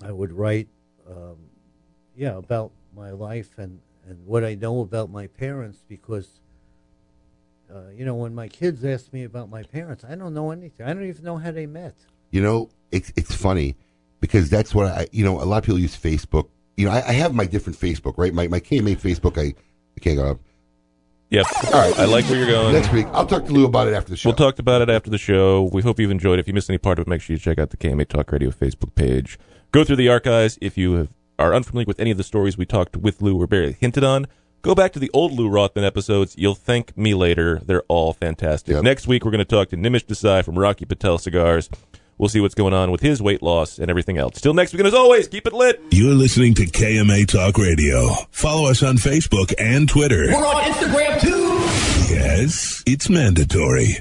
I would write, um, yeah, about my life and and what I know about my parents because. Uh, you know, when my kids ask me about my parents, I don't know anything. I don't even know how they met. You know, it's it's funny because that's what I. You know, a lot of people use Facebook. You know, I, I have my different Facebook, right? My my KMA Facebook. I, I can't go up. Yep. All right. I like where you're going. Next week, I'll talk to Lou about it after the show. We'll talk about it after the show. We hope you've enjoyed it. If you missed any part of it, make sure you check out the KMA Talk Radio Facebook page. Go through the archives. If you have, are unfamiliar with any of the stories we talked with Lou or barely hinted on, go back to the old Lou Rothman episodes. You'll thank me later. They're all fantastic. Next week, we're going to talk to Nimish Desai from Rocky Patel Cigars. We'll see what's going on with his weight loss and everything else. Till next week, and as always, keep it lit. You're listening to KMA Talk Radio. Follow us on Facebook and Twitter. We're on Instagram too. Yes, it's mandatory.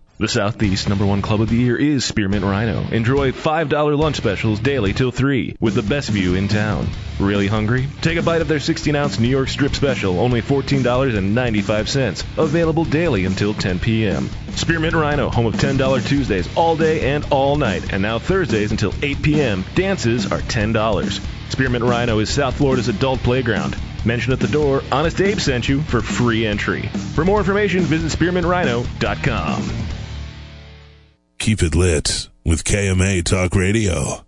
The Southeast number one club of the year is Spearmint Rhino. Enjoy $5 lunch specials daily till 3 with the best view in town. Really hungry? Take a bite of their 16 ounce New York strip special, only $14.95. Available daily until 10 p.m. Spearmint Rhino, home of $10 Tuesdays all day and all night, and now Thursdays until 8 p.m. Dances are $10. Spearmint Rhino is South Florida's adult playground. Mention at the door, Honest Abe sent you for free entry. For more information, visit spearmintrhino.com. Keep it lit with KMA Talk Radio.